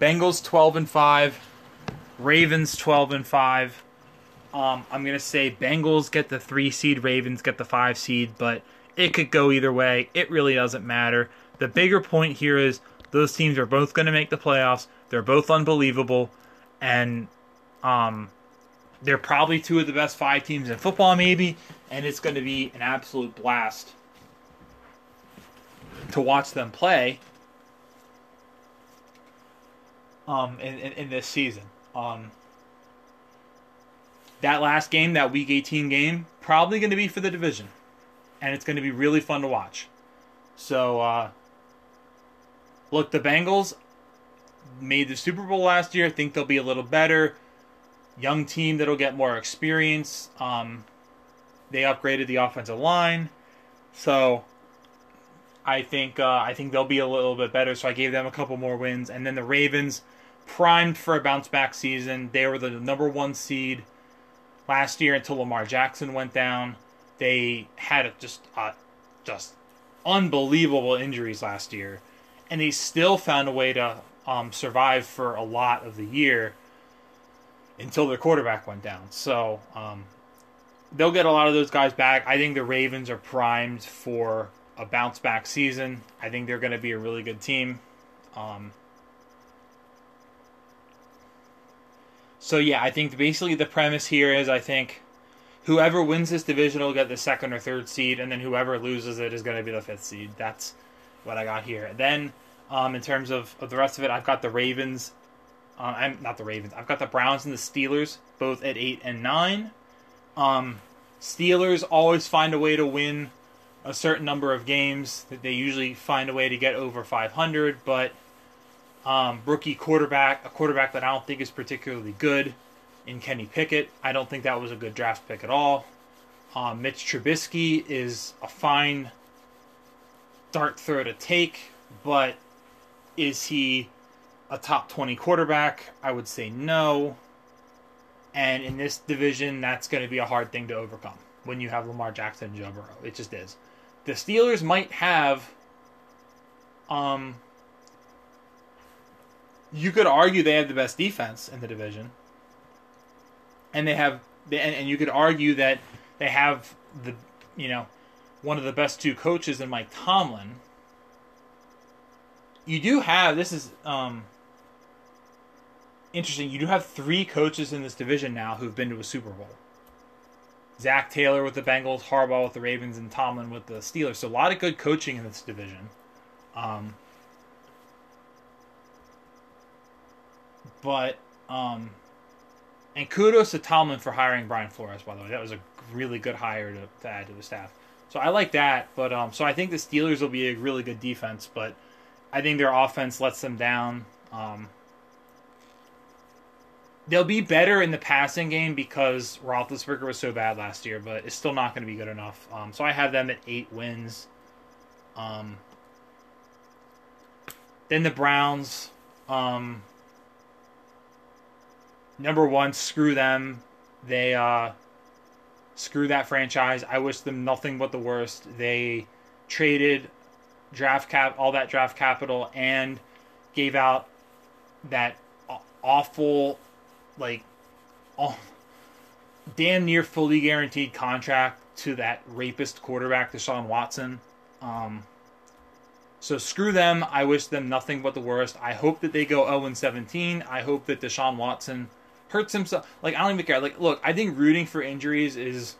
Bengals 12 and 5, Ravens 12 and 5. Um, I'm going to say Bengals get the 3 seed, Ravens get the 5 seed, but it could go either way. It really doesn't matter. The bigger point here is those teams are both going to make the playoffs. They're both unbelievable and um, they're probably two of the best 5 teams in football maybe, and it's going to be an absolute blast to watch them play um, in, in, in this season. Um, that last game, that Week 18 game, probably going to be for the division, and it's going to be really fun to watch. So, uh, look, the Bengals made the Super Bowl last year. I think they'll be a little better. Young team that'll get more experience. Um, they upgraded the offensive line, so I think uh, I think they'll be a little bit better. So I gave them a couple more wins, and then the Ravens primed for a bounce back season. They were the number one seed last year until Lamar Jackson went down. They had just uh, just unbelievable injuries last year, and they still found a way to um, survive for a lot of the year until their quarterback went down. So um, they'll get a lot of those guys back. I think the Ravens are primed for a bounce back season. I think they're going to be a really good team. Um, So yeah, I think basically the premise here is I think whoever wins this division will get the second or third seed, and then whoever loses it is going to be the fifth seed. That's what I got here. Then um, in terms of, of the rest of it, I've got the Ravens. Uh, I'm not the Ravens. I've got the Browns and the Steelers both at eight and nine. Um, Steelers always find a way to win a certain number of games. They usually find a way to get over 500, but um, rookie quarterback, a quarterback that I don't think is particularly good in Kenny Pickett. I don't think that was a good draft pick at all. Um, Mitch Trubisky is a fine dart throw to take, but is he a top 20 quarterback? I would say no. And in this division, that's going to be a hard thing to overcome when you have Lamar Jackson and Joe Burrow. It just is. The Steelers might have um, you could argue they have the best defense in the division, and they have, and, and you could argue that they have the, you know, one of the best two coaches in Mike Tomlin. You do have this is um, interesting. You do have three coaches in this division now who've been to a Super Bowl. Zac Taylor with the Bengals, Harbaugh with the Ravens, and Tomlin with the Steelers. So a lot of good coaching in this division. Um, But um, and kudos to Tomlin for hiring Brian Flores. By the way, that was a really good hire to, to add to the staff. So I like that. But um, so I think the Steelers will be a really good defense. But I think their offense lets them down. Um, they'll be better in the passing game because Roethlisberger was so bad last year, but it's still not going to be good enough. Um, so I have them at eight wins. Um, then the Browns. Um, number one, screw them. They uh, screw that franchise. I wish them nothing but the worst. They traded draft cap, all that draft capital, and gave out that awful, like, all, (laughs) damn near fully guaranteed contract to that rapist quarterback, Deshaun Watson. Um, so screw them. I wish them nothing but the worst. I hope that they go 0 17. I hope that Deshaun Watson hurts himself. Like I don't even care. Like look, I think rooting for injuries is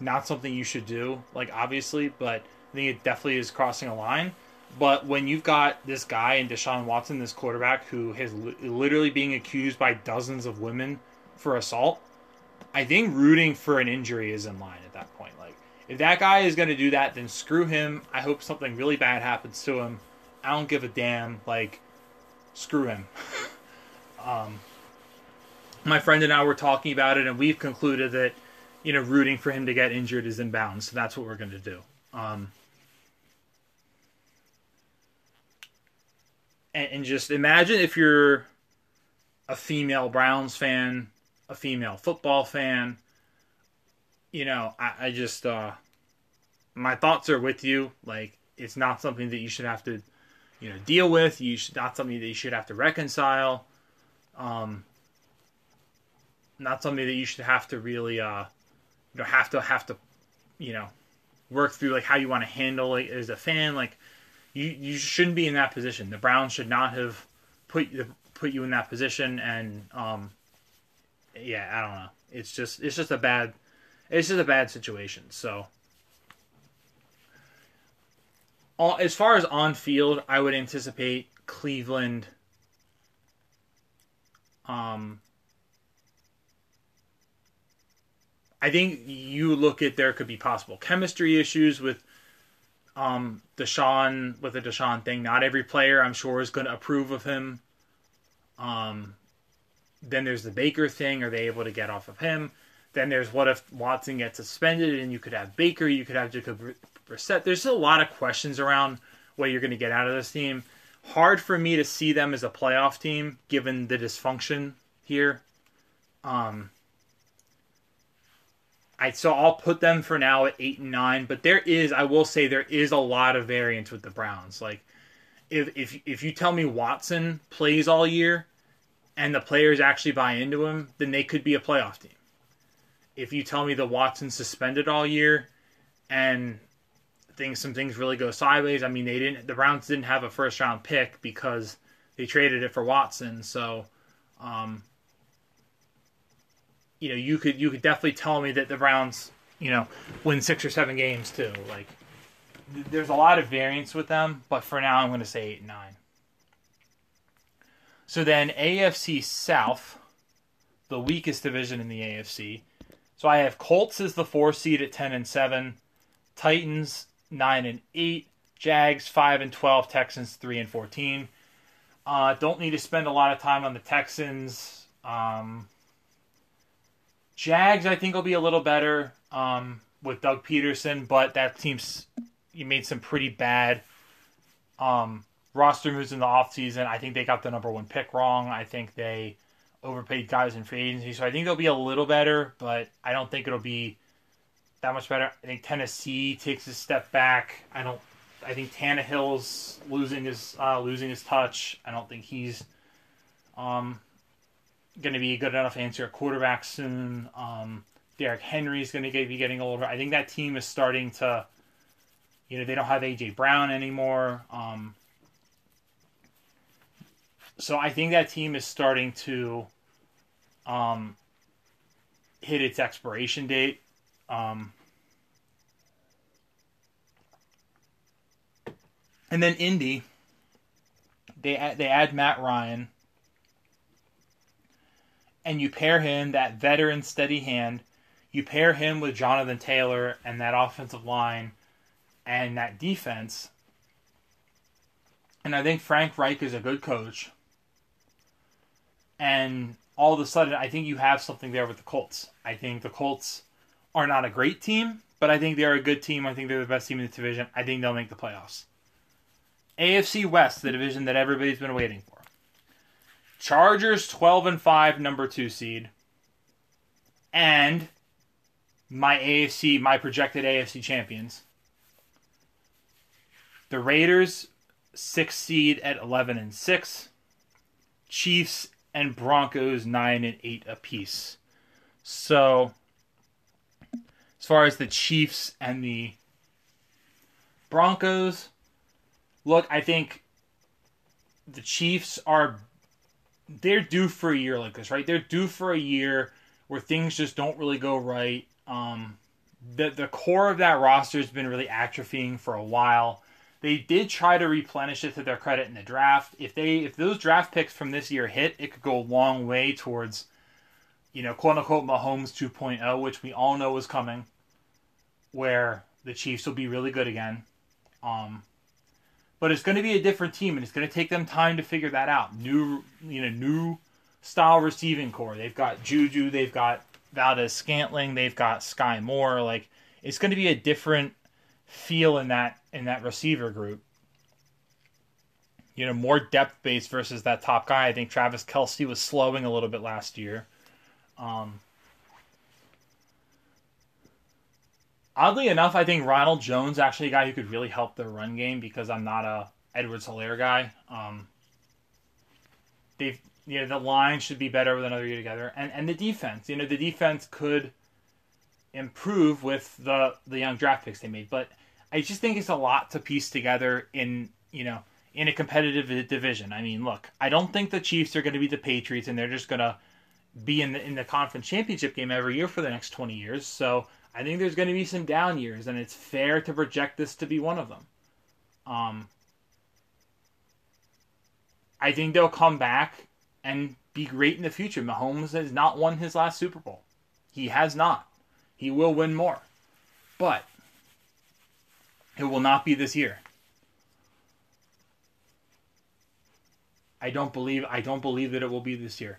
not something you should do. Like obviously, but I think it definitely is crossing a line. But when you've got this guy and Deshaun Watson, this quarterback who is li- literally being accused by dozens of women for assault, I think rooting for an injury is in line at that point. Like if that guy is going to do that, then screw him. I hope something really bad happens to him. I don't give a damn. Like screw him. (laughs) um, my friend and I were talking about it, and we've concluded that you know rooting for him to get injured is in bounds. So that's what we're going to do. Um, and, and just imagine if you're a female Browns fan, a female football fan. You know, I, I just uh, my thoughts are with you. Like it's not something that you should have to, you know, deal with. You should not something that you should have to reconcile. Um, not something that you should have to really uh you know have to have to you know work through like how you want to handle it as a fan like you you shouldn't be in that position. The browns should not have put put you in that position and um yeah i don't know. It's just it's just a bad it's just a bad situation so. As far as on field i would anticipate cleveland um I think you look at there could be possible chemistry issues with um Deshaun with the Deshaun thing. Not every player I'm sure is going to approve of him. Um, then there's the Baker thing. Are they able to get off of him? Then there's what if Watson gets suspended and you could have Baker, you could have Jacoby Brissett. There's a lot of questions around what you're going to get out of this team. Hard for me to see them as a playoff team given the dysfunction here. Um, I so I'll put them for now at eight and nine. But there is, I will say, there is a lot of variance with the Browns. Like, if if if you tell me Watson plays all year, and the players actually buy into him, then they could be a playoff team. If you tell me the Watson suspended all year, and things some things really go sideways, I mean they didn't the Browns didn't have a first round pick because they traded it for Watson, so. Um, you know, you could you could definitely tell me that the Browns, you know, win six or seven games too. Like, there's a lot of variance with them, but for now, I'm going to say eight and nine. So then AFC South, the weakest division in the AFC. So I have Colts as the four seed at ten and seven, Titans nine and eight, Jags five and twelve, Texans three and fourteen. Uh, don't need to spend a lot of time on the Texans. Um, Jags, I think, will be a little better um, with Doug Pederson, but that team's you made some pretty bad um, roster moves in the offseason. I think they got the number one pick wrong. I think they overpaid guys in free agency, so I think they'll be a little better, but I don't think it'll be that much better. I think Tennessee takes a step back. I don't. I think Tannehill's losing his uh, losing his touch. I don't think he's um, going to be good enough answer at quarterback soon. Um, Derrick is going to be getting older. I think that team is starting to, you know, they don't have AJ Brown anymore. Um, so I think that team is starting to um, hit its expiration date. Um, and then Indy, they add, they add Matt Ryan and you pair him, that veteran steady hand, you pair him with Jonathan Taylor and that offensive line and that defense, And I think Frank Reich is a good coach. And all of a sudden, I think you have something there with the Colts. I think the Colts are not a great team, but I think they're a good team. I think they're the best team in the division. I think they'll make the playoffs. AFC West, the division that everybody's been waiting for. Chargers 12 and 5, number 2 seed. And my AFC, my projected AFC champions. The Raiders, 6 seed at 11 and 6. Chiefs and Broncos, 9 and 8 apiece. So, as far as the Chiefs and the Broncos, look, I think the Chiefs are they're due for a year like this, right? They're due for a year where things just don't really go right. Um, the the core of that roster has been really atrophying for a while. They did try to replenish it to their credit in the draft. If they if those draft picks from this year hit, it could go a long way towards, you know, quote unquote Mahomes 2.0, which we all know is coming, where the Chiefs will be really good again. Um, but it's going to be a different team, and it's going to take them time to figure that out. New, you know, new style receiving corps. They've got Juju, they've got Valdes-Scantling, they've got Sky Moore. Like it's going to be a different feel in that in that receiver group. You know, more depth based versus that top guy. I think Travis Kelce was slowing a little bit last year. Um, oddly enough, I think Ronald Jones actually a guy who could really help the run game because I'm not a Edwards-Helaire guy. Um, they've you know the line should be better with another year together, and and the defense. You know the defense could improve with the the young draft picks they made, but I just think it's a lot to piece together in you know in a competitive division. I mean, look, I don't think the Chiefs are going to be the Patriots, and they're just going to be in the in the conference championship game every year for the next twenty years. So I think there's going to be some down years, and it's fair to project this to be one of them. Um, I think they'll come back and be great in the future. Mahomes has not won his last Super Bowl. He has not. He will win more. But it will not be this year. I don't believe I don't believe that it will be this year.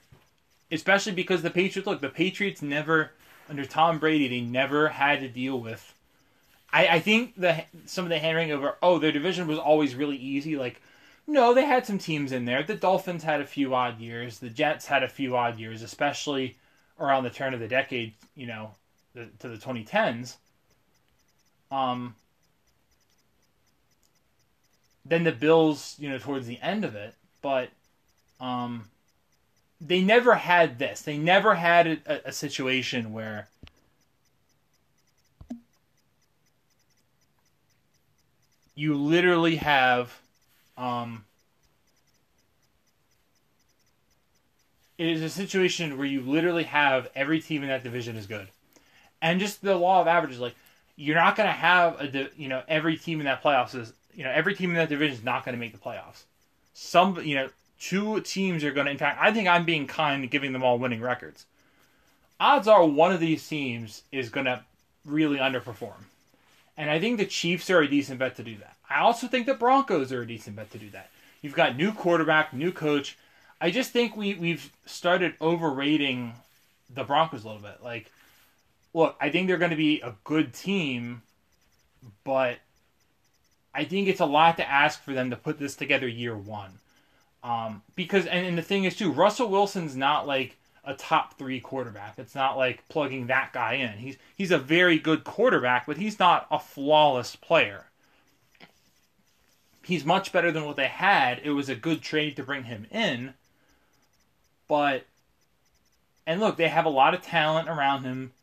Especially because the Patriots look, the Patriots never under Tom Brady, they never had to deal with. I, I think the some of the handwriting over oh their division was always really easy. Like no, they had some teams in there. The Dolphins had a few odd years. The Jets had a few odd years, especially around the turn of the decade. You know, the, to the 2010s. Um. Then the Bills, you know, towards the end of it, but um, they never had this. They never had a, a situation where you literally have um, it is a situation where you literally have every team in that division is good and just the law of averages like you're not going to have a you know every team in that playoffs is you know every team in that division is not going to make the playoffs some you know two teams are going to, in fact, I think I'm being kind giving them all winning records. Odds are one of these teams is going to really underperform. And I think the Chiefs are a decent bet to do that. I also think the Broncos are a decent bet to do that. You've got new quarterback, new coach. I just think we, we've started overrating the Broncos a little bit. Like, look, I think they're going to be a good team, but I think it's a lot to ask for them to put this together year one. Um, because and, and the thing is too, Russell Wilson's not like a top three quarterback. It's not like plugging that guy in. He's he's a very good quarterback, but he's not a flawless player. He's much better than what they had. It was a good trade to bring him in. But and look, they have a lot of talent around him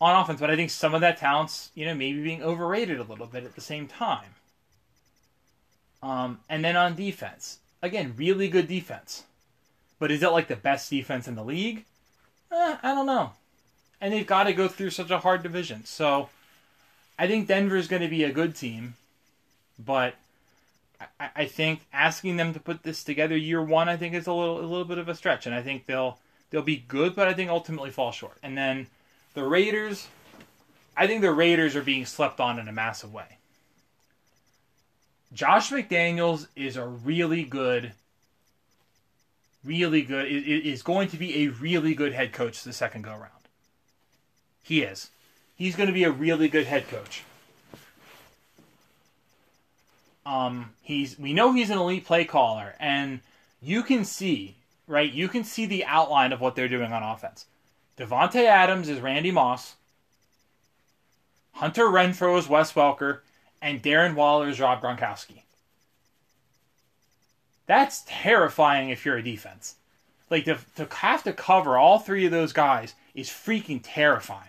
on offense, but I think some of that talent's, you know, maybe being overrated a little bit at the same time. Um, and then on defense, again, really good defense. But is it like the best defense in the league? Eh, I don't know. And they've got to go through such a hard division. So I think Denver is going to be a good team. But I, I think asking them to put this together year one, I think is a little a little bit of a stretch. And I think they'll they'll be good, but I think ultimately fall short. And then the Raiders, I think the Raiders are being slept on in a massive way. Josh McDaniels is a really good, really good, is going to be a really good head coach the second go round. He is. He's going to be a really good head coach. Um, he's we know he's an elite play caller, and you can see right. You can see the outline of what they're doing on offense. Davante Adams is Randy Moss. Hunter Renfrow is Wes Welker, and Darren Waller's Rob Gronkowski. That's terrifying if you're a defense. Like to, to have to cover all three of those guys is freaking terrifying.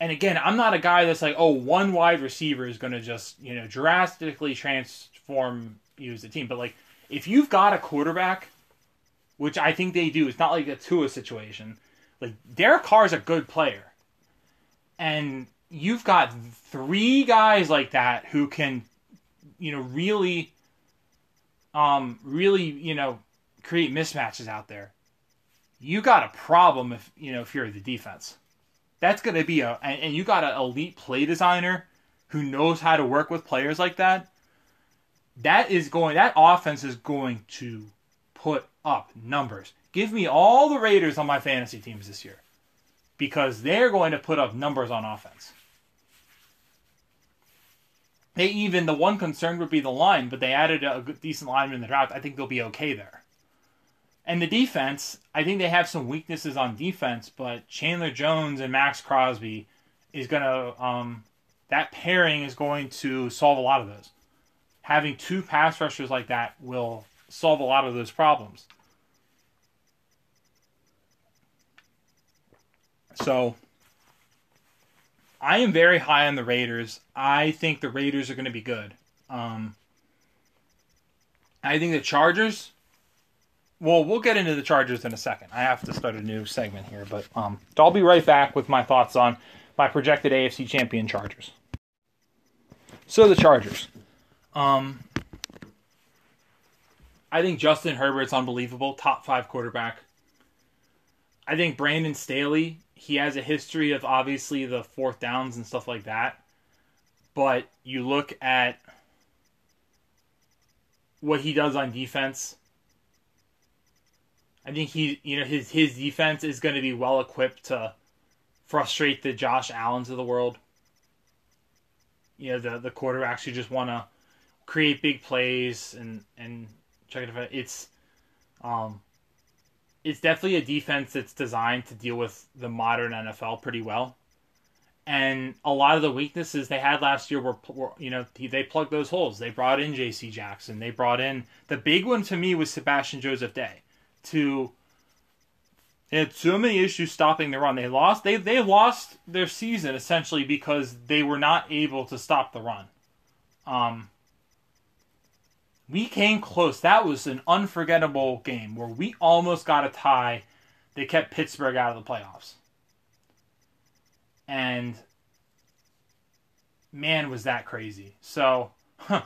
And again, I'm not a guy that's like, oh, one wide receiver is going to just, you know, drastically transform you as a team. But like, if you've got a quarterback, which I think they do, it's not like a Tua situation. Like Derek Carr is a good player, and you've got three guys like that who can, you know, really, um, really, you know, create mismatches out there. You got a problem if you know if you're the defense that's going to be a and, you got an elite play designer who knows how to work with players like that. That is going that offense is going to put up numbers. Give me all the Raiders on my fantasy teams this year because they're going to put up numbers on offense. They even the one concern would be the line, but they added a decent lineman in the draft. I think they'll be okay there. And the defense, I think they have some weaknesses on defense, but Chandler Jones and Maxx Crosby is going to, um, that pairing is going to solve a lot of those. Having two pass rushers like that will solve a lot of those problems. So, I am very high on the Raiders. I think the Raiders are going to be good. Um, I think the Chargers well, we'll get into the Chargers in a second. I have to start a new segment here, but um, I'll be right back with my thoughts on my projected AFC champion Chargers. So the Chargers, um, I think Justin Herbert's unbelievable, top five quarterback. I think Brandon Staley, he has a history of obviously the fourth downs and stuff like that, but you look at what he does on defense I think he, you know, his his defense is going to be well equipped to frustrate the Josh Allens of the world. You know, the the quarterbacks who just want to create big plays and and check it out. It's um, it's definitely a defense that's designed to deal with the modern NFL pretty well. And a lot of the weaknesses they had last year were, were you know, they plugged those holes. They brought in J.C. Jackson. They brought in the big one to me was Sebastian Joseph-Day to they had so many issues stopping the run. They lost they they lost their season essentially because they were not able to stop the run. Um we came close. That was an unforgettable game where we almost got a tie They kept Pittsburgh out of the playoffs. And man was that crazy. So, huh.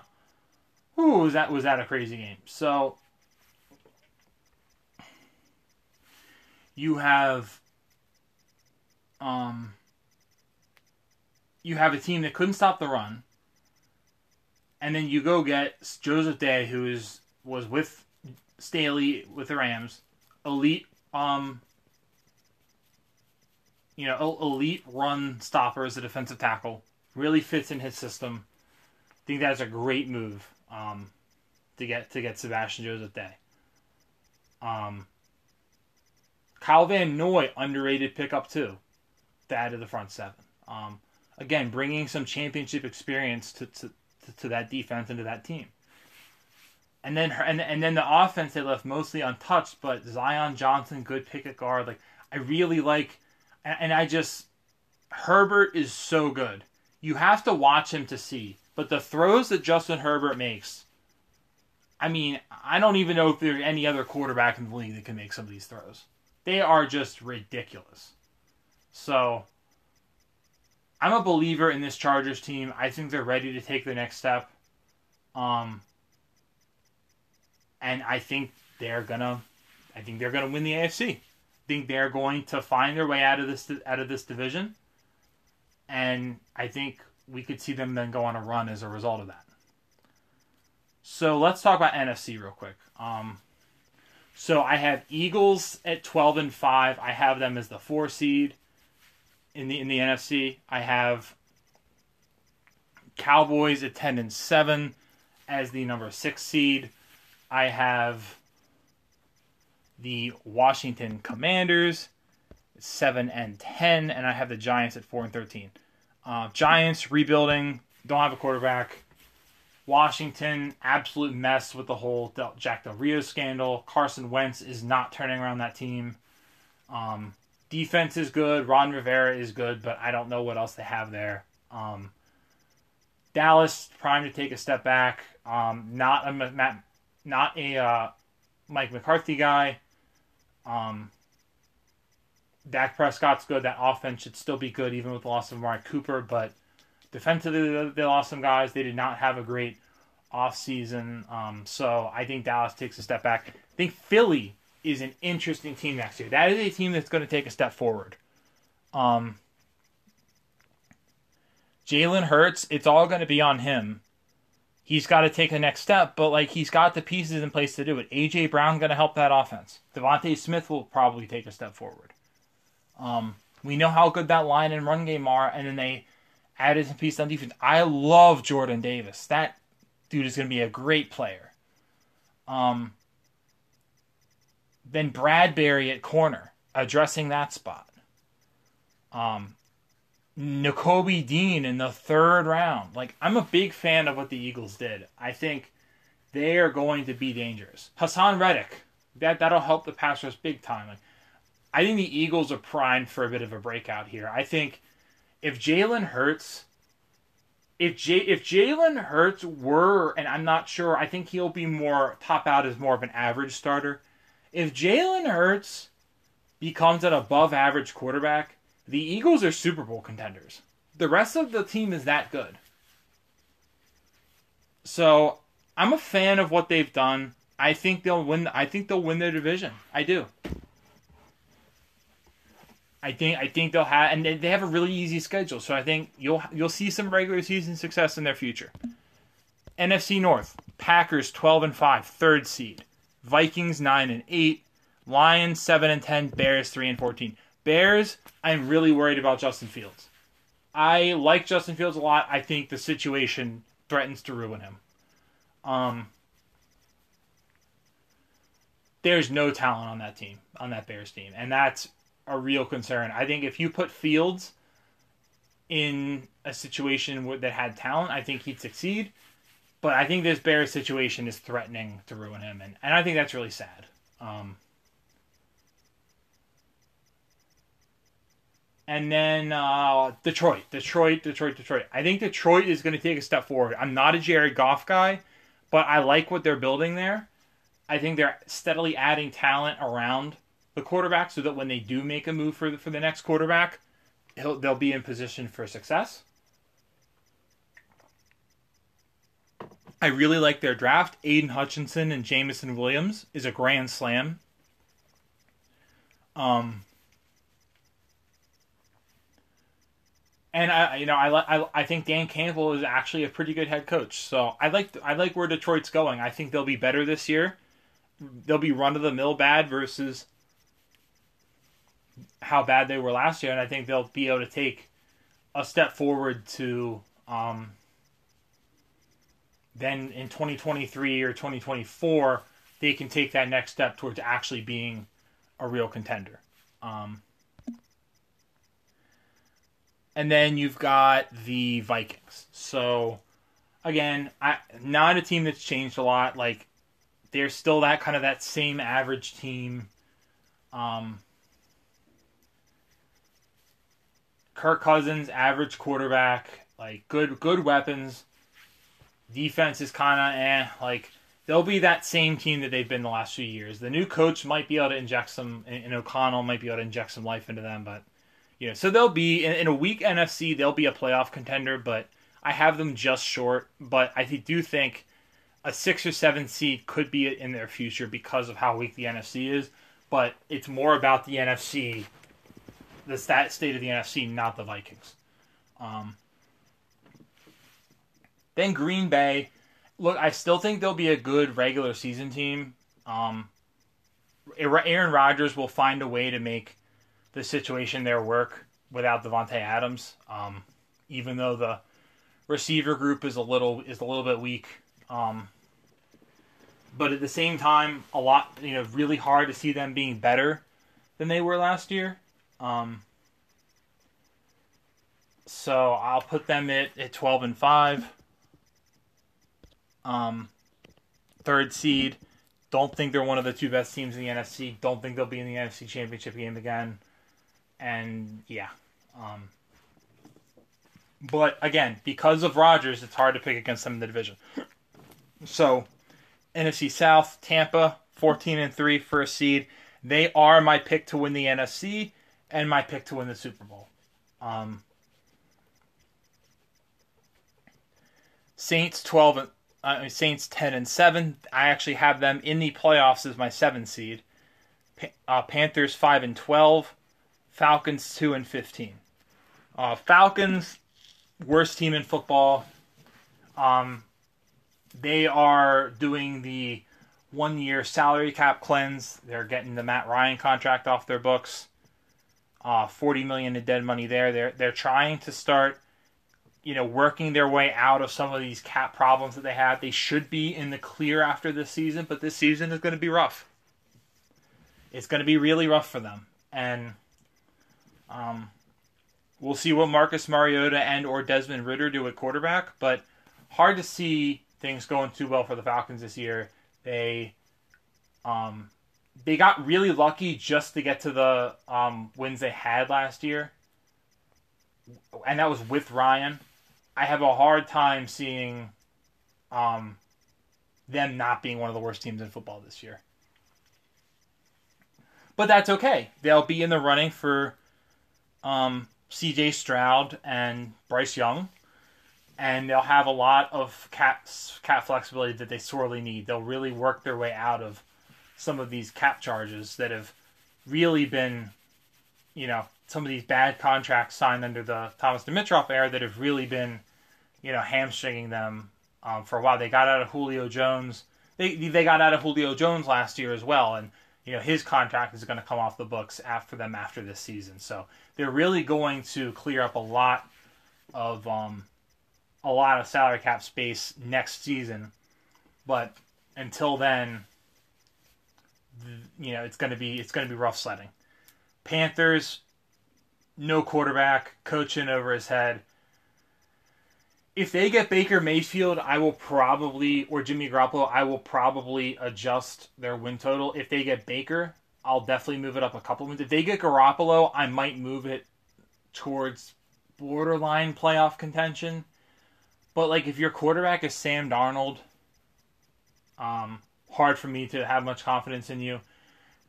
Ooh, was that was that a crazy game. So you have um you have a team that couldn't stop the run, and then you go get Joseph-Day, who is was with Staley with the Rams, elite um you know elite run stopper as a defensive tackle, really fits in his system. I think that's a great move um, to get to get Sebastian Joseph-Day. Um, Kyle Van Noy, underrated pickup too, to add to the front seven. Um, again, bringing some championship experience to, to, to, that defense and to that team. And then and and then the offense they left mostly untouched, but Zion Johnson, good pick at guard. Like I really like, and, and I just Herbert is so good. You have to watch him to see. But the throws that Justin Herbert makes, I mean, I don't even know if there's any other quarterback in the league that can make some of these throws. They are just ridiculous. So I'm a believer in this Chargers team. I think they're ready to take the next step. Um and I think they're gonna I think they're gonna win the AFC. I think they're going to find their way out of this out of this division. And I think we could see them then go on a run as a result of that. So let's talk about NFC real quick. Um, so I have Eagles at twelve and five. I have them as the four seed in the in the NFC. I have Cowboys at ten and seven as the number six seed. I have the Washington Commanders seven and ten, and I have the Giants at four and thirteen. Uh, Giants rebuilding, don't have a quarterback. Washington, absolute mess with the whole Jack Del Rio scandal. Carson Wentz is not turning around that team. Um, defense is good. Ron Rivera is good, but I don't know what else they have there. Um, Dallas prime to take a step back. Um, not a not a uh, Mike McCarthy guy. Um, Dak Prescott's good. That offense should still be good, even with the loss of Amari Cooper. But defensively, they lost some guys. They did not have a great offseason. Um, so I think Dallas takes a step back. I think Philly is an interesting team next year. That is a team that's going to take a step forward. Um, Jalen Hurts, it's all going to be on him. He's got to take the next step, but like he's got the pieces in place to do it. AJ Brown going to help that offense. DeVonta Smith will probably take a step forward. Um, we know how good that line and run game are, and then they added some pieces on defense. I love Jordan Davis. That dude is going to be a great player. Um, then Bradberry at corner, addressing that spot. Um, Nakobe Dean in the third round. Like, I'm a big fan of what the Eagles did. I think they are going to be dangerous. Haason Reddick, that that'll help the pass rush big time. Like, I think the Eagles are primed for a bit of a breakout here. I think if Jalen Hurts, if J if Jalen Hurts were, and I'm not sure, I think he'll be more top out as more of an average starter. If Jalen Hurts becomes an above average quarterback, the Eagles are Super Bowl contenders. The rest of the team is that good. So I'm a fan of what they've done. I think they'll win. I think they'll win their division. I do. I think I think they'll have, and they have a really easy schedule. So I think you'll you'll see some regular season success in their future. NFC North: Packers twelve and five, third seed. Vikings nine and eight. Lions seven and ten. Bears three and fourteen. Bears, I'm really worried about Justin Fields. I like Justin Fields a lot. I think the situation threatens to ruin him. Um, there's no talent on that team, on that Bears team, and that's a real concern. I think if you put Fields in a situation that had talent, I think he'd succeed. But I think this Bears situation is threatening to ruin him, and, and I think that's really sad. Um, and then uh, Detroit, Detroit, Detroit, Detroit. I think Detroit is going to take a step forward. I'm not a Jared Goff guy, but I like what they're building there. I think they're steadily adding talent around the quarterback so that when they do make a move for the, for the next quarterback, they'll be in position for success. I really like their draft. Aidan Hutchinson and Jameson Williams is a grand slam. Um, and I, you know, I, I, I think Dan Campbell is actually a pretty good head coach. So I like, I like where Detroit's going. I think they'll be better this year. They'll be run of the mill bad versus how bad they were last year, and I think they'll be able to take a step forward to um, then in 2023 or 2024 they can take that next step towards actually being a real contender. Um, and then you've got the Vikings. So again, I not a team that's changed a lot. Like they're still that kind of that same average team. Um, Kirk Cousins, average quarterback, like good good weapons. Defense is kind of eh. Like they'll be that same team that they've been the last few years. The new coach might be able to inject some, and O'Connell might be able to inject some life into them, but you know, so they'll be in, in a weak NFC. They'll be a playoff contender, but I have them just short. But I do think a six or seven seed could be in their future because of how weak the NFC is. But it's more about the NFC the stat state of the NFC, not the Vikings. Um, Then Green Bay. Look, I still think they'll be a good regular season team. Um, Aaron Rodgers will find a way to make the situation there work without Davante Adams. Um, even though the receiver group is a little is a little bit weak. Um, but at the same time, a lot you know really hard to see them being better than they were last year. Um, so I'll put them at, at twelve and five. Um, third seed. Don't think they're one of the two best teams in the NFC. Don't think they'll be in the NFC Championship game again. And yeah. Um, but again, because of Rodgers, it's hard to pick against them in the division. So, NFC South, Tampa, 14 and 3 first seed. They are my pick to win the NFC and my pick to win the Super Bowl. Um, Saints 12 and uh, Saints 10 and 7. I actually have them in the playoffs as my 7 seed. Uh, Panthers 5 and 12. Falcons 2 and 15. Uh, Falcons, worst team in football. Um, they are doing the one year salary cap cleanse. They're getting the Matt Ryan contract off their books. Uh, 40 million in dead money there. They're they're trying to start you know, working their way out of some of these cap problems that they had. They should be in the clear after this season, but this season is going to be rough. It's going to be really rough for them, and um, we'll see what Marcus Mariota and or Desmond Ridder do at quarterback. But hard to see things going too well for the Falcons this year. They um, they got really lucky just to get to the um, wins they had last year, and that was with Ryan. I have a hard time seeing um, them not being one of the worst teams in football this year. But that's okay. They'll be in the running for um, C.J. Stroud and Bryce Young, and they'll have a lot of cap cap flexibility that they sorely need. They'll really work their way out of some of these cap charges that have really been, you know, some of these bad contracts signed under the Thomas Dimitroff era that have really been, you know, hamstringing them um, for a while. They got out of Julio Jones. They they got out of Julio Jones last year as well, and you know his contract is going to come off the books after them after this season. So they're really going to clear up a lot of um, a lot of salary cap space next season. But until then, you know it's going to be it's going to be rough sledding. Panthers no quarterback, coaching over his head. If they get Baker Mayfield, I will probably, or Jimmy Garoppolo, I will probably adjust their win total. If they get Baker, I'll definitely move it up a couple wins. If they get Garoppolo, I might move it towards borderline playoff contention. But like if your quarterback is Sam Darnold, um, hard for me to have much confidence in you.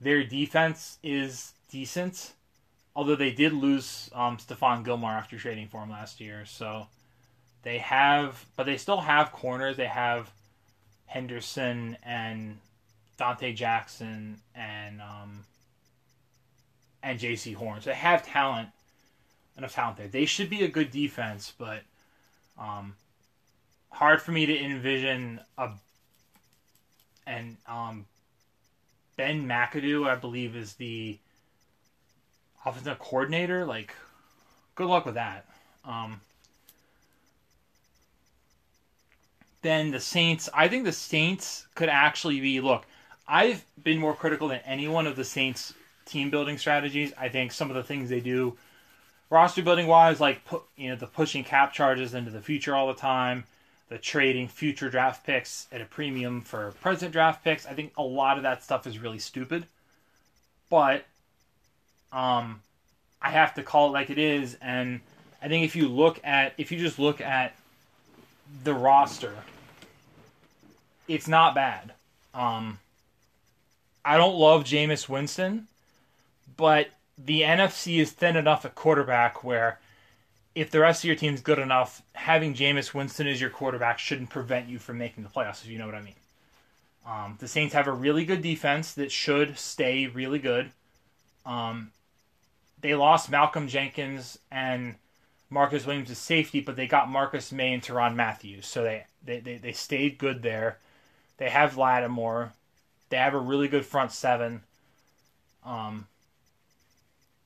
Their defense is decent. Although they did lose um, Stephon Gilmore after trading for him last year, so they have, but they still have corners. They have Henderson and Donte Jackson and um, and Jaycee Horn. So they have talent, enough talent there. They should be a good defense, but um, hard for me to envision a and um, Ben McAdoo, I believe, is the offensive coordinator, like, good luck with that. Um, then the Saints, I think the Saints could actually be. Look, I've been more critical than any one of the Saints' team building strategies. I think some of the things they do, roster building wise, like put you know the pushing cap charges into the future all the time, the trading future draft picks at a premium for present draft picks. I think a lot of that stuff is really stupid. But um, I have to call it like it is, and I think if you look at if you just look at the roster, it's not bad. Um, I don't love Jameis Winston, but the NFC is thin enough at quarterback where if the rest of your team's good enough, having Jameis Winston as your quarterback shouldn't prevent you from making the playoffs, if you know what I mean. Um, the Saints have a really good defense that should stay really good. Um, they lost Malcolm Jenkins and Marcus Williams is safety, but they got Marcus Maye and Tyrann Mathieu. so they, they, they, they stayed good there. They have Lattimore. They have a really good front seven. Um,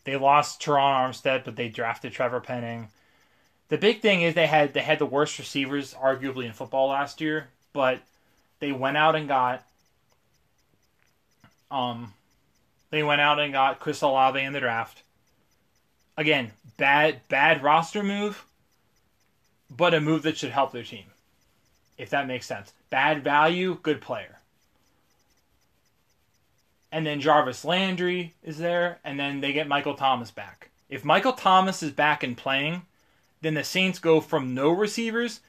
they lost Terron Armstead, but they drafted Trevor Penning. The big thing is they had they had the worst receivers arguably in football last year, but they went out and got um they went out and got Chris Olave in the draft. Again, bad bad roster move, but a move that should help their team. If that makes sense. Bad value, good player. And then Jarvis Landry is there, and then they get Michael Thomas back. If Michael Thomas is back and playing, then the Saints go from no receivers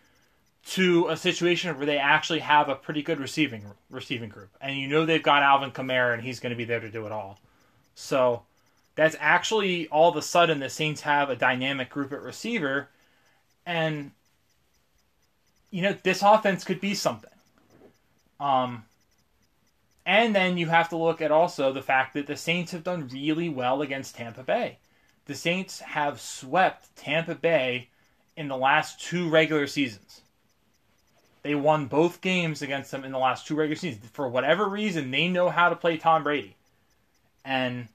to a situation where they actually have a pretty good receiving receiving group, and you know they've got Alvin Kamara, and he's going to be there to do it all. So that's actually all of a sudden the Saints have a dynamic group at receiver, and you know this offense could be something. Um, and then you have to look at also the fact that the Saints have done really well against Tampa Bay. The Saints have swept Tampa Bay in the last two regular seasons. They won both games against them in the last two regular seasons. For whatever reason, they know how to play Tom Brady. And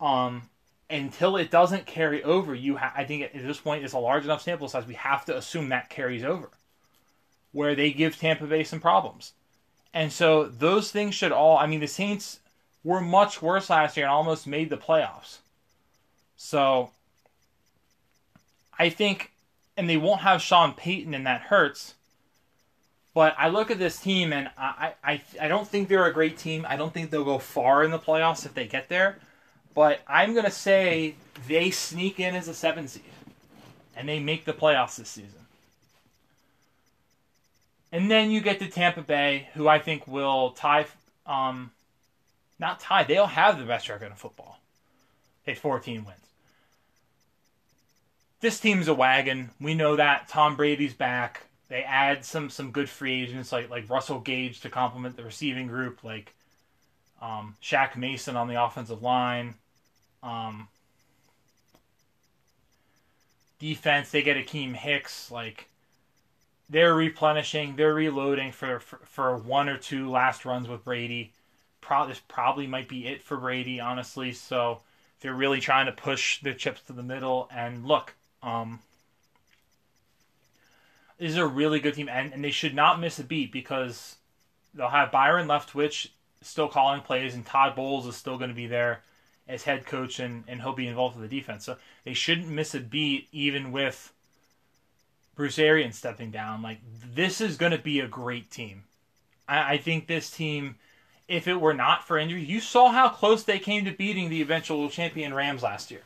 um, until it doesn't carry over, you ha- I think at this point it's a large enough sample size. We have to assume that carries over, where they give Tampa Bay some problems. And so those things should all. I mean, the Saints were much worse last year and almost made the playoffs. So I think, and they won't have Sean Payton, and that hurts. But I look at this team, and I, I, I don't think they're a great team. I don't think they'll go far in the playoffs if they get there. But I'm to say they sneak in as a seven seed, and they make the playoffs this season. And then you get to Tampa Bay, who I think will tie, um, not tie, they'll have the best record in football. They 14 wins. This team's a wagon. We know that. Tom Brady's back. They add some some good free agents like like Russell Gage to complement the receiving group, like um, Shaq Mason on the offensive line. Um, defense, they get Akiem Hicks. Like they're replenishing, they're reloading for, for, for one or two last runs with Brady. Probably this probably might be it for Brady, honestly. So they're really trying to push the chips to the middle. And look, um, this is a really good team, and, and they should not miss a beat because they'll have Byron Leftwich still calling plays, and Todd Bowles is still going to be there as head coach, and, and he'll be involved with the defense. So they shouldn't miss a beat, even with Bruce Arians stepping down. Like this is going to be a great team. I, I think this team, if it were not for injury, you saw how close they came to beating the eventual champion Rams last year.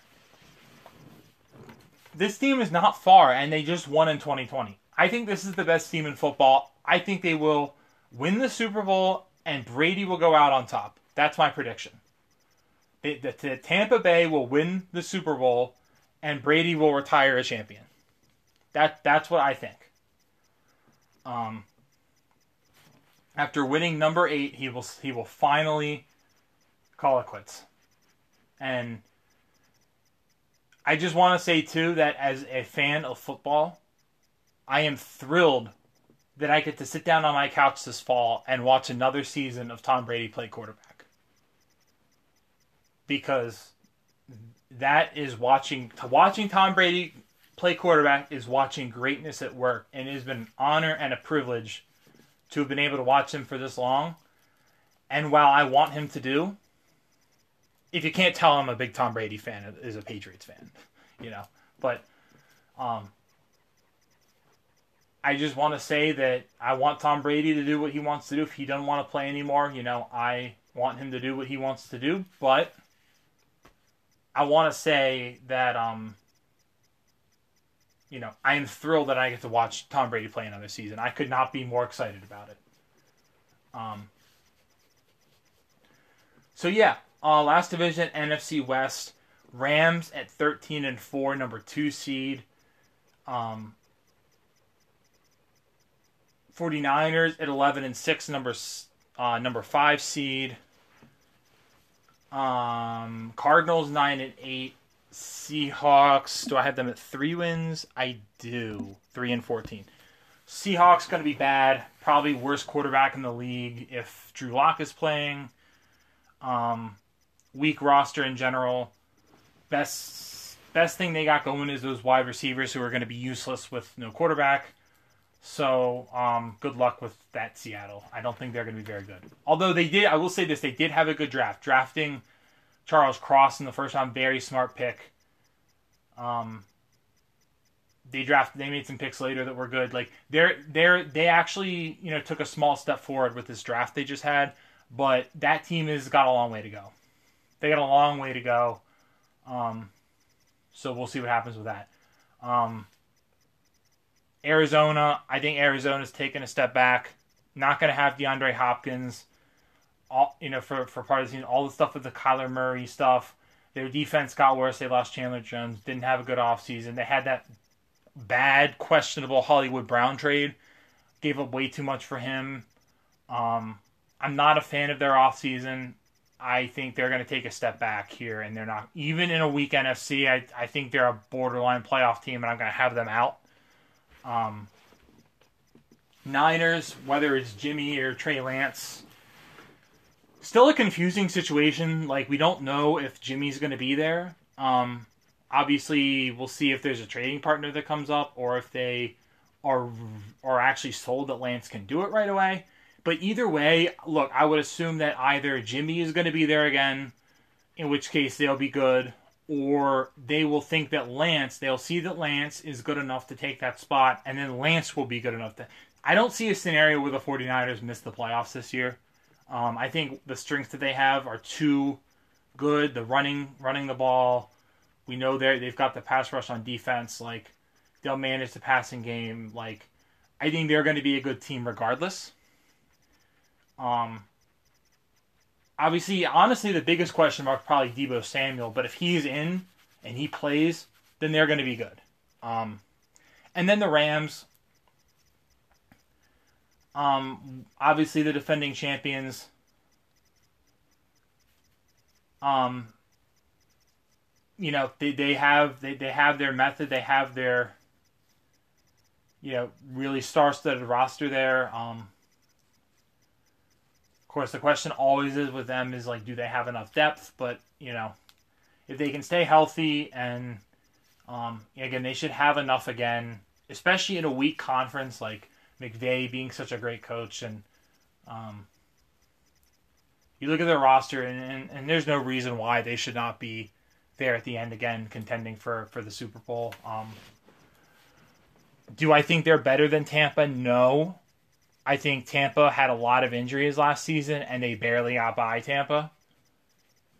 This team is not far, and they just won in 2020. I think this is the best team in football. I think they will win the Super Bowl, and Brady will go out on top. That's my prediction. The, Tampa Bay will win the Super Bowl, and Brady will retire a champion. That that's what I think. Um, after winning number eight, he will he will finally call it quits. And I just want to say too that as a fan of football, I am thrilled that I get to sit down on my couch this fall and watch another season of Tom Brady play quarterback. Because that is watching watching Tom Brady play quarterback is watching greatness at work, and it has been an honor and a privilege to have been able to watch him for this long. And while I want him to do, if you can't tell, I'm a big Tom Brady fan, is a Patriots fan, you know. But um, I just want to say that I want Tom Brady to do what he wants to do. If he doesn't want to play anymore, you know, I want him to do what he wants to do. But I want to say that um, you know, I am thrilled that I get to watch Tom Brady play another season. I could not be more excited about it. Um, so yeah, uh, last division NFC West, Rams at thirteen and four, number two seed. Um, 49ers at 11 and 6 number uh, number 5 seed um, Cardinals 9 and 8 Seahawks. Do I have them at three wins? I do. Three and fourteen. Seahawks going to be bad. Probably worst quarterback in the league if Drew Lock is playing. Um, weak roster in general. Best best thing they got going is those wide receivers who are going to be useless with no quarterback. So um, good luck with that, Seattle. I don't think they're going to be very good. Although they did, I will say this: they did have a good draft. Drafting Charles Cross in the first round, very smart pick. Um, they drafted, they made some picks later that were good. Like they're they're they actually you know took a small step forward with this draft they just had, but that team has got a long way to go. They got a long way to go. Um, so we'll see what happens with that. Um, Arizona, I think Arizona's taken a step back. Not going to have DeAndre Hopkins. All you know for for part of the season, all the stuff with the Kyler Murray stuff. Their defense got worse. They lost Chandler Jones. Didn't have a good offseason. They had that bad, questionable Hollywood Brown trade. Gave up way too much for him. Um, I'm not a fan of their offseason. I think they're going to take a step back here, and they're not even in a weak NFC. I, I think they're a borderline playoff team, and I'm going to have them out. Um, Niners, whether it's Jimmy or Trey Lance, still a confusing situation. Like we don't know if Jimmy's going to be there. Um, obviously, we'll see if there's a trading partner that comes up, or if they are are actually sold that Lance can do it right away. But either way, look, I would assume that either Jimmy is going to be there again, in which case they'll be good, or they will think that Lance, they'll see that Lance is good enough to take that spot, and then Lance will be good enough to. I don't see a scenario where the 49ers miss the playoffs this year. Um, I think the strengths that they have are too good. The running, running the ball. We know they they've got the pass rush on defense. Like they'll manage the passing game. Like I think they're going to be a good team regardless. Um, obviously, honestly, the biggest question mark probably Deebo Samuel. But if he's in and he plays, then they're going to be good. Um, and then the Rams. Um, obviously, the defending champions. Um, you know, they, they have they, they have their method. They have their you know really star-studded roster there. Um, course, the question always is with them is like, do they have enough depth? But you know, if they can stay healthy and um, again, they should have enough again, especially in a weak conference like McVay being such a great coach and um, you look at their roster and, and, and, there's no reason why they should not be there at the end again contending for, for the Super Bowl. Um, do I think they're better than Tampa? No. I think Tampa had a lot of injuries last season and they barely got by Tampa.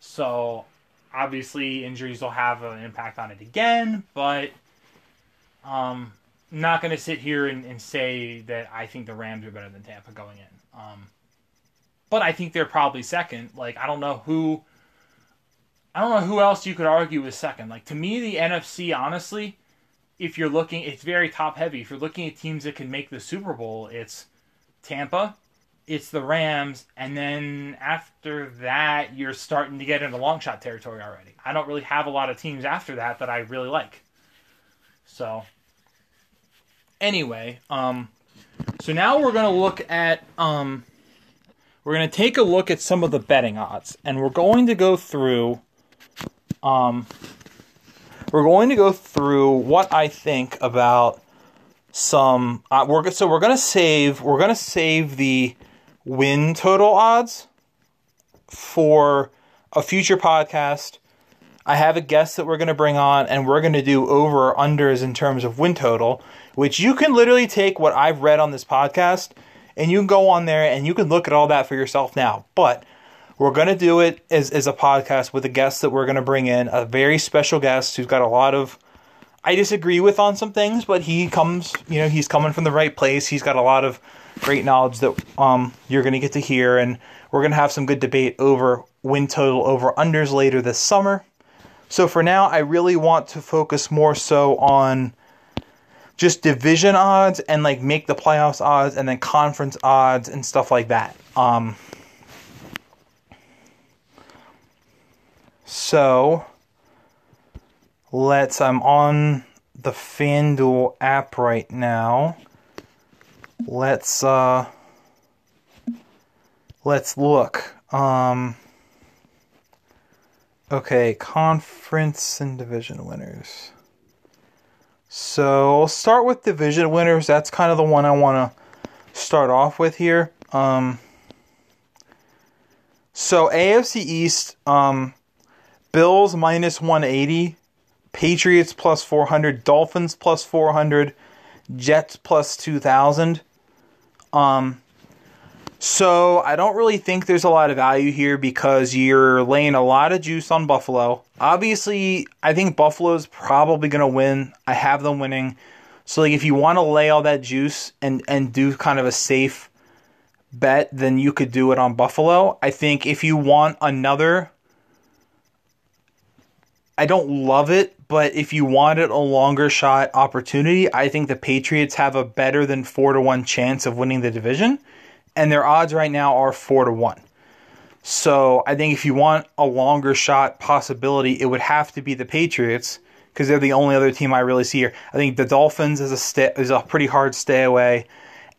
So obviously injuries will have an impact on it again, but um I'm not going to sit here and, and, say that I think the Rams are better than Tampa going in. Um, but I think they're probably second. Like I don't know who I don't know who else you could argue is second. Like to me the NFC honestly, if you're looking it's very top heavy. If you're looking at teams that can make the Super Bowl, it's Tampa, it's the Rams, and then after that, you're starting to get into long shot territory already. I don't really have a lot of teams after that that I really like. So, anyway, um, so now we're gonna look at um, we're gonna take a look at some of the betting odds, and we're going to go through um, we're going to go through what I think about some uh, we're so we're gonna save we're gonna save the win total odds for a future podcast. I have a guest that we're going to bring on, and we're going to do over unders in terms of win total, which you can literally take what I've read on this podcast and you can go on there and you can look at all that for yourself now. But we're going to do it as, as a podcast with a guest that we're going to bring in, a very special guest who's got a lot of I disagree with on some things, but he comes, you know, he's coming from the right place. He's got a lot of great knowledge that um, you're going to get to hear, and we're going to have some good debate over win total over unders later this summer. So for now, I really want to focus more so on just division odds and like make the playoffs odds and then conference odds and stuff like that. Um, so let's. I'm on the FanDuel app right now. Let's uh let's look. Um Okay, conference and division winners. So, I'll start with division winners. That's kind of the one I want to start off with here. Um so AFC East um Bills minus 180, Patriots plus 400, Dolphins plus 400, Jets plus 2000. Um, so I don't really think there's a lot of value here because you're laying a lot of juice on Buffalo. Obviously, I think Buffalo's probably going to win. I have them winning. So like if you want to lay all that juice and and do kind of a safe bet, then you could do it on Buffalo. I think if you want another I don't love it, but if you wanted a longer shot opportunity, I think the Patriots have a better than 4 to 1 chance of winning the division, and their odds right now are 4 to 1. So, I think if you want a longer shot possibility, it would have to be the Patriots because they're the only other team I really see here. I think the Dolphins is a is a pretty hard stay away,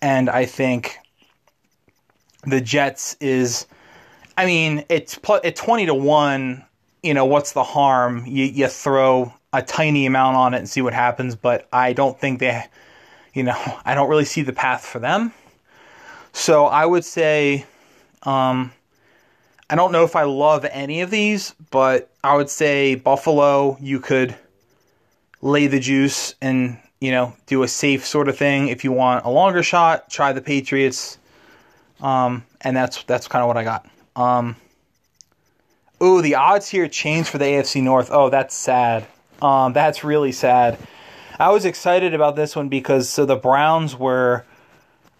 and I think the Jets is I mean, it's at 20 to 1 you know, what's the harm? You, you throw a tiny amount on it and see what happens, but I don't think they, you know, (laughs) I don't really see the path for them. So I would say, um, I don't know if I love any of these, but I would say Buffalo, you could lay the juice and, you know, do a safe sort of thing. If you want a longer shot, try the Patriots. Um, and that's that's kind of what I got. Um, Ooh, the odds here changed for the AFC North. Oh, that's sad. Um, that's really sad. I was excited about this one because so the Browns were,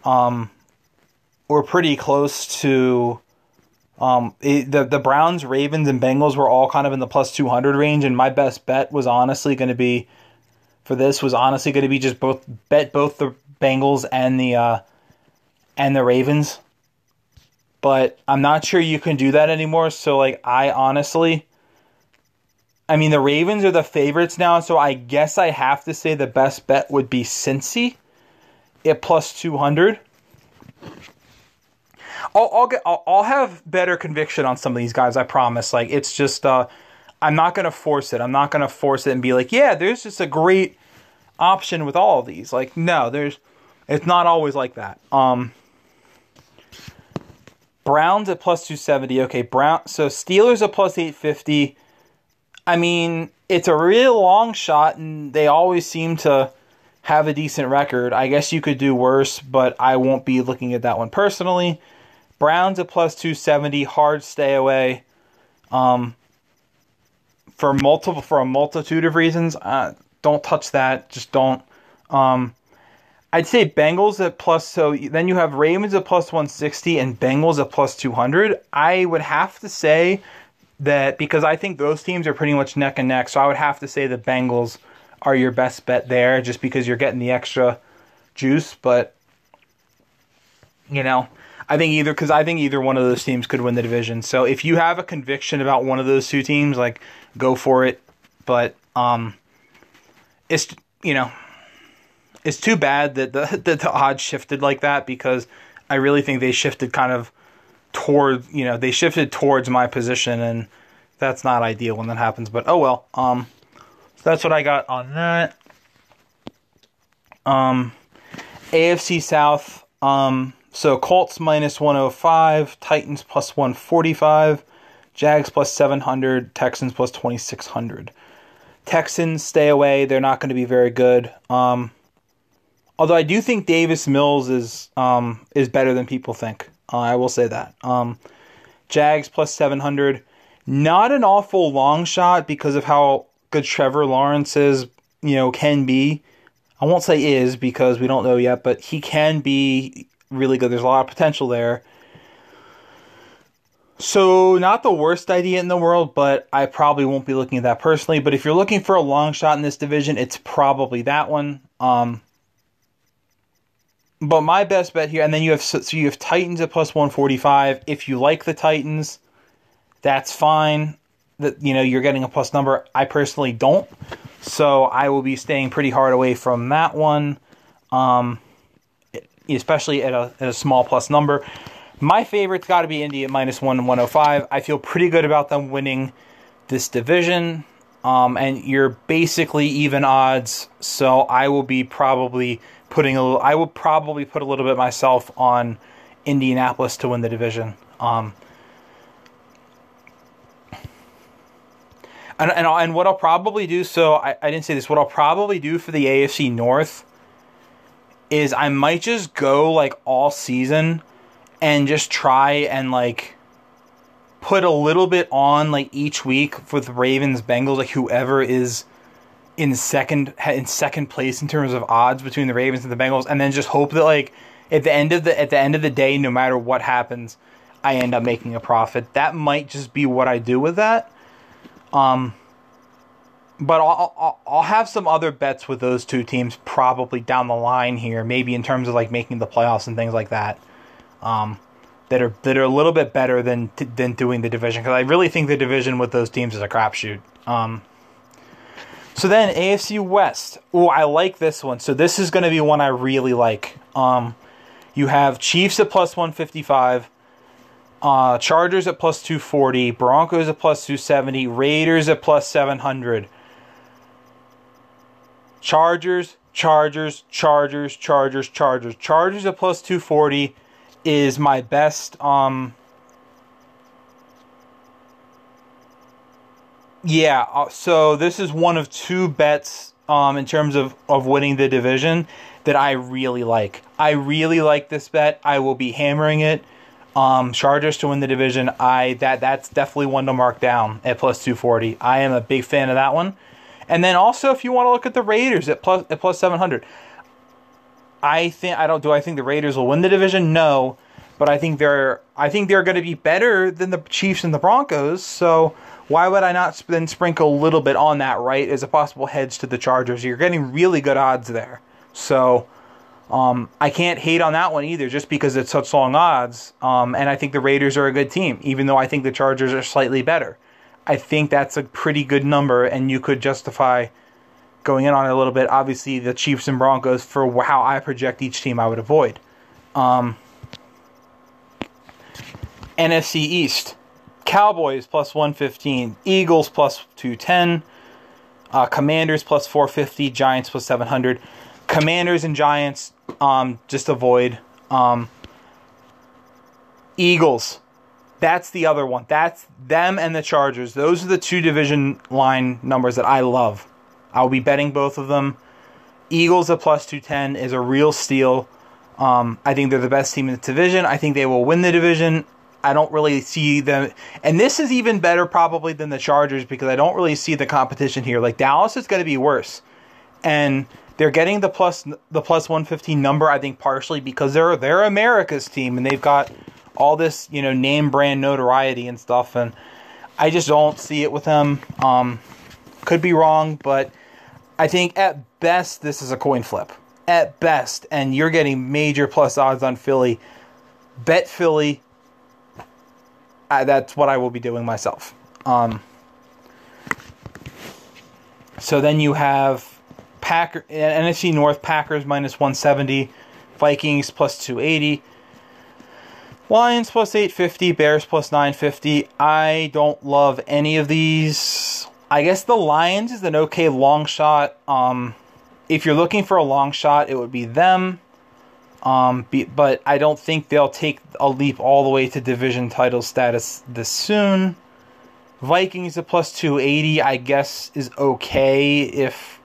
um, were pretty close to, um, it, the the Browns, Ravens, and Bengals were all kind of in the plus two hundred range, and my best bet was honestly going to be, for this was honestly going to be just both bet both the Bengals and the, uh, and the Ravens but I'm not sure you can do that anymore. So, like, I honestly, I mean, the Ravens are the favorites now, so I guess I have to say the best bet would be Cincy at plus 200. I'll, I'll get I'll, I'll have better conviction on some of these guys. I promise. Like it's just uh, I'm not gonna force it. I'm not gonna force it and be like, yeah, there's just a great option with all of these. Like no, there's it's not always like that. Um, Browns at plus 270. Okay, Brown. So Steelers at plus 850. I mean, it's a real long shot, and they always seem to have a decent record. I guess you could do worse, but I won't be looking at that one personally. Browns at plus 270. Hard stay away. Um, for multiple for a multitude of reasons. Uh, don't touch that. Just don't. Um, I'd say Bengals at plus. So then you have Ravens at plus 160 and Bengals at plus 200. I would have to say that because I think those teams are pretty much neck and neck. So I would have to say the Bengals are your best bet there, just because you're getting the extra juice. But you know, I think either because I think either one of those teams could win the division. So if you have a conviction about one of those two teams, like go for it. But um, it's you know it's too bad that the (laughs) that the odds shifted like that because I really think they shifted kind of toward you know they shifted towards my position and that's not ideal when that happens. But oh well. Um, so that's what I got on that. Um, AFC South. Um, so Colts minus 105, Titans plus 145, Jags plus 700, Texans plus 2600. Texans stay away. They're not going to be very good. Um, Although I do think Davis Mills is um, is better than people think. Uh, I will say that. Um, Jags plus seven hundred, not an awful long shot because of how good Trevor Lawrence is. You know, can be. I won't say is because we don't know yet, but he can be really good. There's a lot of potential there. So, not the worst idea in the world, but I probably won't be looking at that personally. But if you're looking for a long shot in this division, it's probably that one. Um, but my best bet here, and then you have so you have Titans at plus one forty five. If you like the Titans, that's fine. That you know you're getting a plus number. I personally don't. So I will be staying pretty hard away from that one, um, especially at a, at a small plus number. My favorite's got to be Indy at minus one 105. I feel pretty good about them winning this division. Um, and you're basically even odds. So I will be probably putting a little. I will probably put a little bit myself on Indianapolis to win the division. Um, and, and and what I'll probably do. So I, I didn't say this. What I'll probably do for the AFC North is I might just go like all season and just try and like put a little bit on like each week for the Ravens Bengals like whoever is in second in second place in terms of odds between the Ravens and the Bengals and then just hope that like at the end of the at the end of the day no matter what happens I end up making a profit. That might just be what I do with that. Um but I'll, I'll, I'll have some other bets with those two teams probably down the line here, maybe in terms of like making the playoffs and things like that. Um, that are that are a little bit better than than doing the division because I really think the division with those teams is a crapshoot. Um, so then AFC West. Oh, I like this one. So this is going to be one I really like. Um, you have Chiefs at plus one fifty five. Uh, Chargers at plus 240, Broncos at plus 270, Raiders at plus 700. Chargers, Chargers, Chargers, Chargers, Chargers. Chargers at plus 240, is my best um yeah uh, so this is one of two bets um in terms of of winning the division that I really like. I really like this bet. I will be hammering it. Um Chargers to win the division I that that's definitely one to mark down at plus 240 I am a big fan of that one. And then also if you want to look at the Raiders at plus at plus 700 I think I don't do I think the Raiders will win the division? No, but I think they're I think they're going to be better than the Chiefs and the Broncos. So why would I not then sprinkle a little bit on that right as a possible hedge to the Chargers? You're getting really good odds there. So um, I can't hate on that one either, just because it's such long odds. Um, and I think the Raiders are a good team, even though I think the Chargers are slightly better. I think that's a pretty good number, and you could justify going in on it a little bit. Obviously, the Chiefs and Broncos for how I project each team, I would avoid. Um, NFC East, Cowboys plus 115, Eagles plus 210, uh, Commanders plus 450, Giants plus 700. Commanders and Giants, um, just avoid. Um, Eagles, that's the other one. That's them and the Chargers. Those are the two division line numbers that I love. I'll be betting both of them. Eagles at plus 210 is a real steal. Um, I think they're the best team in the division. I think they will win the division. I don't really see them, and this is even better probably than the Chargers because I don't really see the competition here. Like Dallas is going to be worse, and they're getting the plus the plus 115 number. I think partially because they're they're America's team and they've got all this you know name brand notoriety and stuff, and I just don't see it with them. Um, could be wrong, but I think at best this is a coin flip. At best, and you're getting major plus odds on Philly. Bet Philly. I, that's what I will be doing myself. Um, so then you have Packer NFC North Packers minus 170, Vikings plus 280, Lions plus 850, Bears plus 950. I don't love any of these. I guess the Lions is an okay long shot. Um, if you're looking for a long shot, it would be them. Um, be, but I don't think they'll take a leap all the way to division title status this soon. Vikings at plus 280, I guess, is okay if,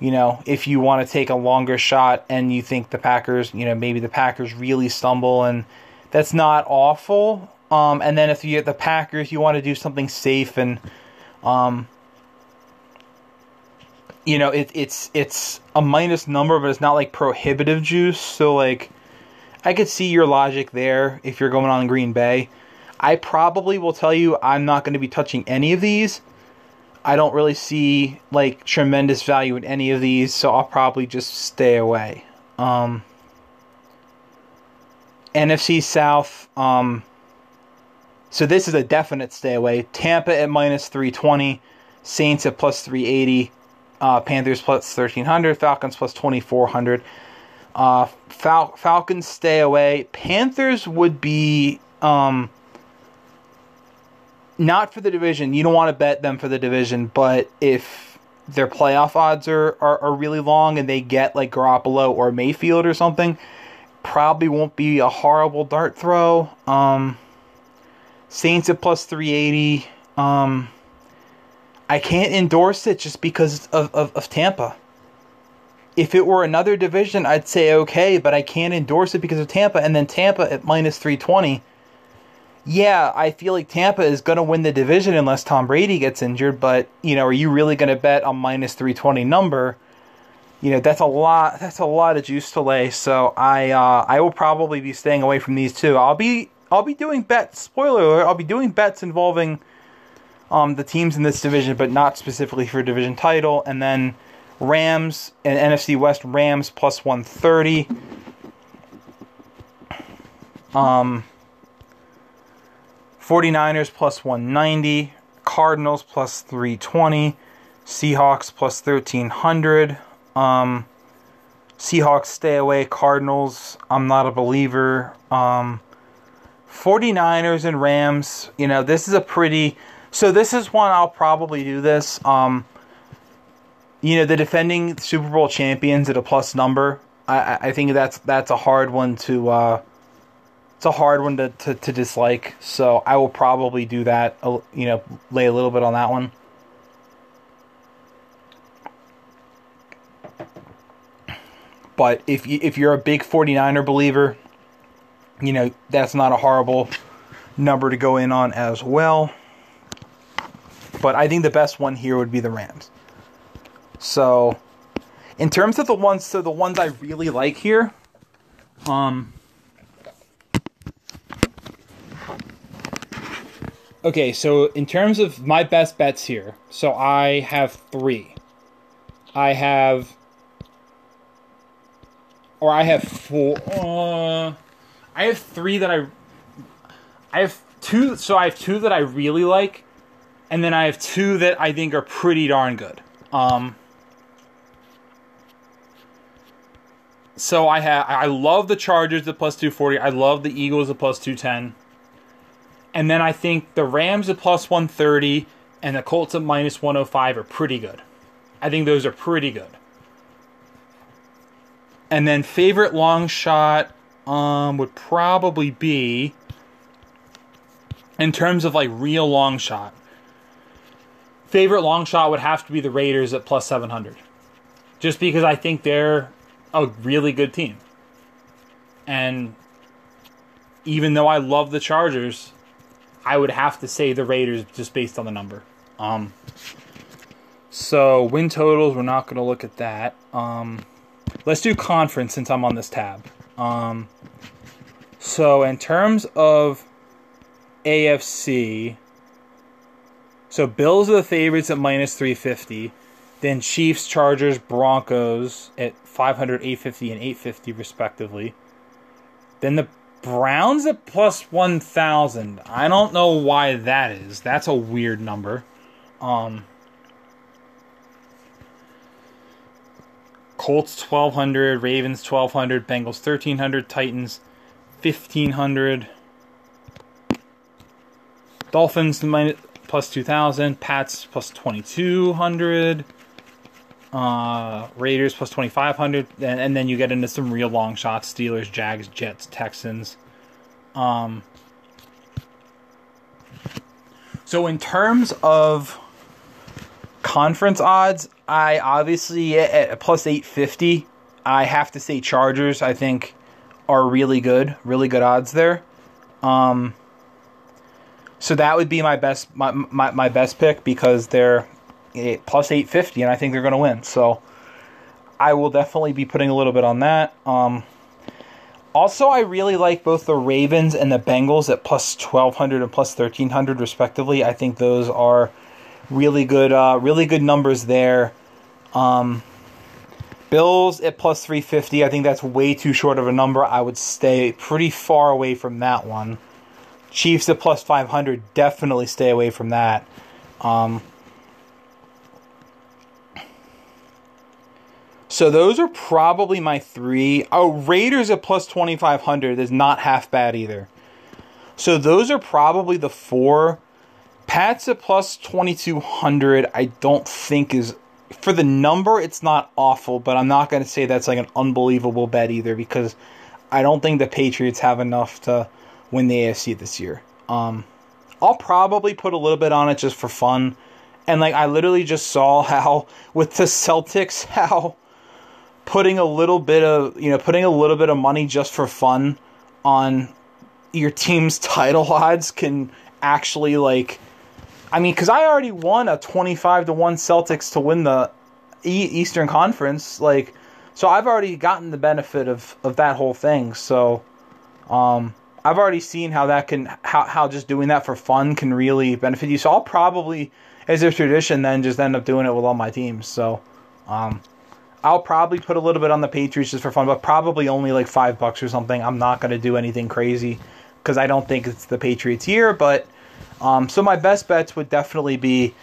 you know, if you want to take a longer shot and you think the Packers, you know, maybe the Packers really stumble and that's not awful. Um, and then if you get the Packers, you want to do something safe and um, you know, it, it's it's a minus number, but it's not like prohibitive juice. So like, I could see your logic there if you're going on Green Bay. I probably will tell you I'm not going to be touching any of these. I don't really see like tremendous value in any of these, so I'll probably just stay away. Um, NFC South. Um, so this is a definite stay away. Tampa at minus 320, Saints at plus 380, Uh, Panthers plus 1300. Falcons plus 2400. Uh, Fal- Falcons stay away. Panthers would be um, not for the division. You don't want to bet them for the division, but if their playoff odds are, are, are really long and they get like Garoppolo or Mayfield or something, probably won't be a horrible dart throw. Um, Saints at plus 380. Um, I can't endorse it just because of, of, of Tampa. If it were another division, I'd say okay, but I can't endorse it because of Tampa. And then Tampa at minus 320. Yeah, I feel like Tampa is going to win the division unless Tom Brady gets injured, but, you know, are you really going to bet a minus 320 number? You know, that's a lot that's a lot of juice to lay. So I uh, I will probably be staying away from these two. I'll be I'll be doing bets. Spoiler alert, I'll be doing bets involving um, the teams in this division, but not specifically for division title. And then Rams and NFC West Rams plus 130. Um, 49ers plus 190. Cardinals plus 320. Seahawks plus 1300. Um, Seahawks stay away. Cardinals, I'm not a believer. Um, 49ers and Rams, you know, this is a pretty. So this is one I'll probably do this. Um, you know, the defending Super Bowl champions at a plus number. I, I think that's that's a hard one to. Uh, it's a hard one to, to, to dislike. So I will probably do that. You know, lay a little bit on that one. But if you, if you're a big 49er believer, you know, that's not a horrible number to go in on as well. But I think the best one here would be the Rams. So, in terms of the ones, so the ones I really like here, um, okay, so in terms of my best bets here, so I have three. I have, or I have four. Uh, I have three that I. I have two. So I have two that I really like, and then I have two that I think are pretty darn good. Um. So I have. I love the Chargers at plus two forty. I love the Eagles at plus two ten. And then I think the Rams at plus one thirty and the Colts at minus one hundred five are pretty good. I think those are pretty good. And then favorite long shot um, would probably be in terms of like real long shot. Favorite long shot would have to be the Raiders at plus 700. Just because I think they're a really good team. And even though I love the Chargers, I would have to say the Raiders just based on the number. Um, so win totals, we're not going to look at that. Um, let's do conference since I'm on this tab. Um, so in terms of AFC, so Bills are the favorites at minus 350. Then Chiefs, Chargers, Broncos at 500, 850, and 850 respectively. Then the Browns at plus 1,000. I don't know why that is. That's a weird number. Um, Colts 1200, Ravens 1200, Bengals 1300, Titans 1500, Dolphins minus, plus 2000, Pats plus 2200, uh, Raiders plus 2500, and, and then you get into some real long shots Steelers, Jags, Jets, Texans. Um, so, in terms of conference odds, I obviously at plus 850, I have to say Chargers, I think, are really good, really good odds there. Um, so that would be my best my, my, my best pick because they're plus 850 and I think they're going to win. So I will definitely be putting a little bit on that. Um, also, I really like both the Ravens and the Bengals at plus 1200 and plus 1300 respectively. I think those are really good uh, really good numbers there. Um, Bills at plus 350. I think that's way too short of a number. I would stay pretty far away from that one. Chiefs at plus 500. Definitely stay away from that. Um, So those are probably my three. Oh, Raiders at plus 2,500 is not half bad either. So those are probably the four. Pats at plus 2,200, I don't think is. For the number, it's not awful, but I'm not going to say that's like an unbelievable bet either because I don't think the Patriots have enough to win the AFC this year. Um, I'll probably put a little bit on it just for fun. And like I literally just saw (laughs) how with the Celtics how putting a little bit of you know putting a little bit of money just for fun on your team's (laughs) title odds can actually like I mean cuz I already won a 25 to 1 Celtics to win the Eastern Conference like so I've already gotten the benefit of of that whole thing so um I've already seen how that can how how just doing that for fun can really benefit you so I'll probably as a tradition, then just end up doing it with all my teams. So, um, I'll probably put a little bit on the Patriots just for fun, but probably only like five bucks or something. I'm not to do anything crazy because I don't think it's the Patriots year. But um, so my best bets would definitely be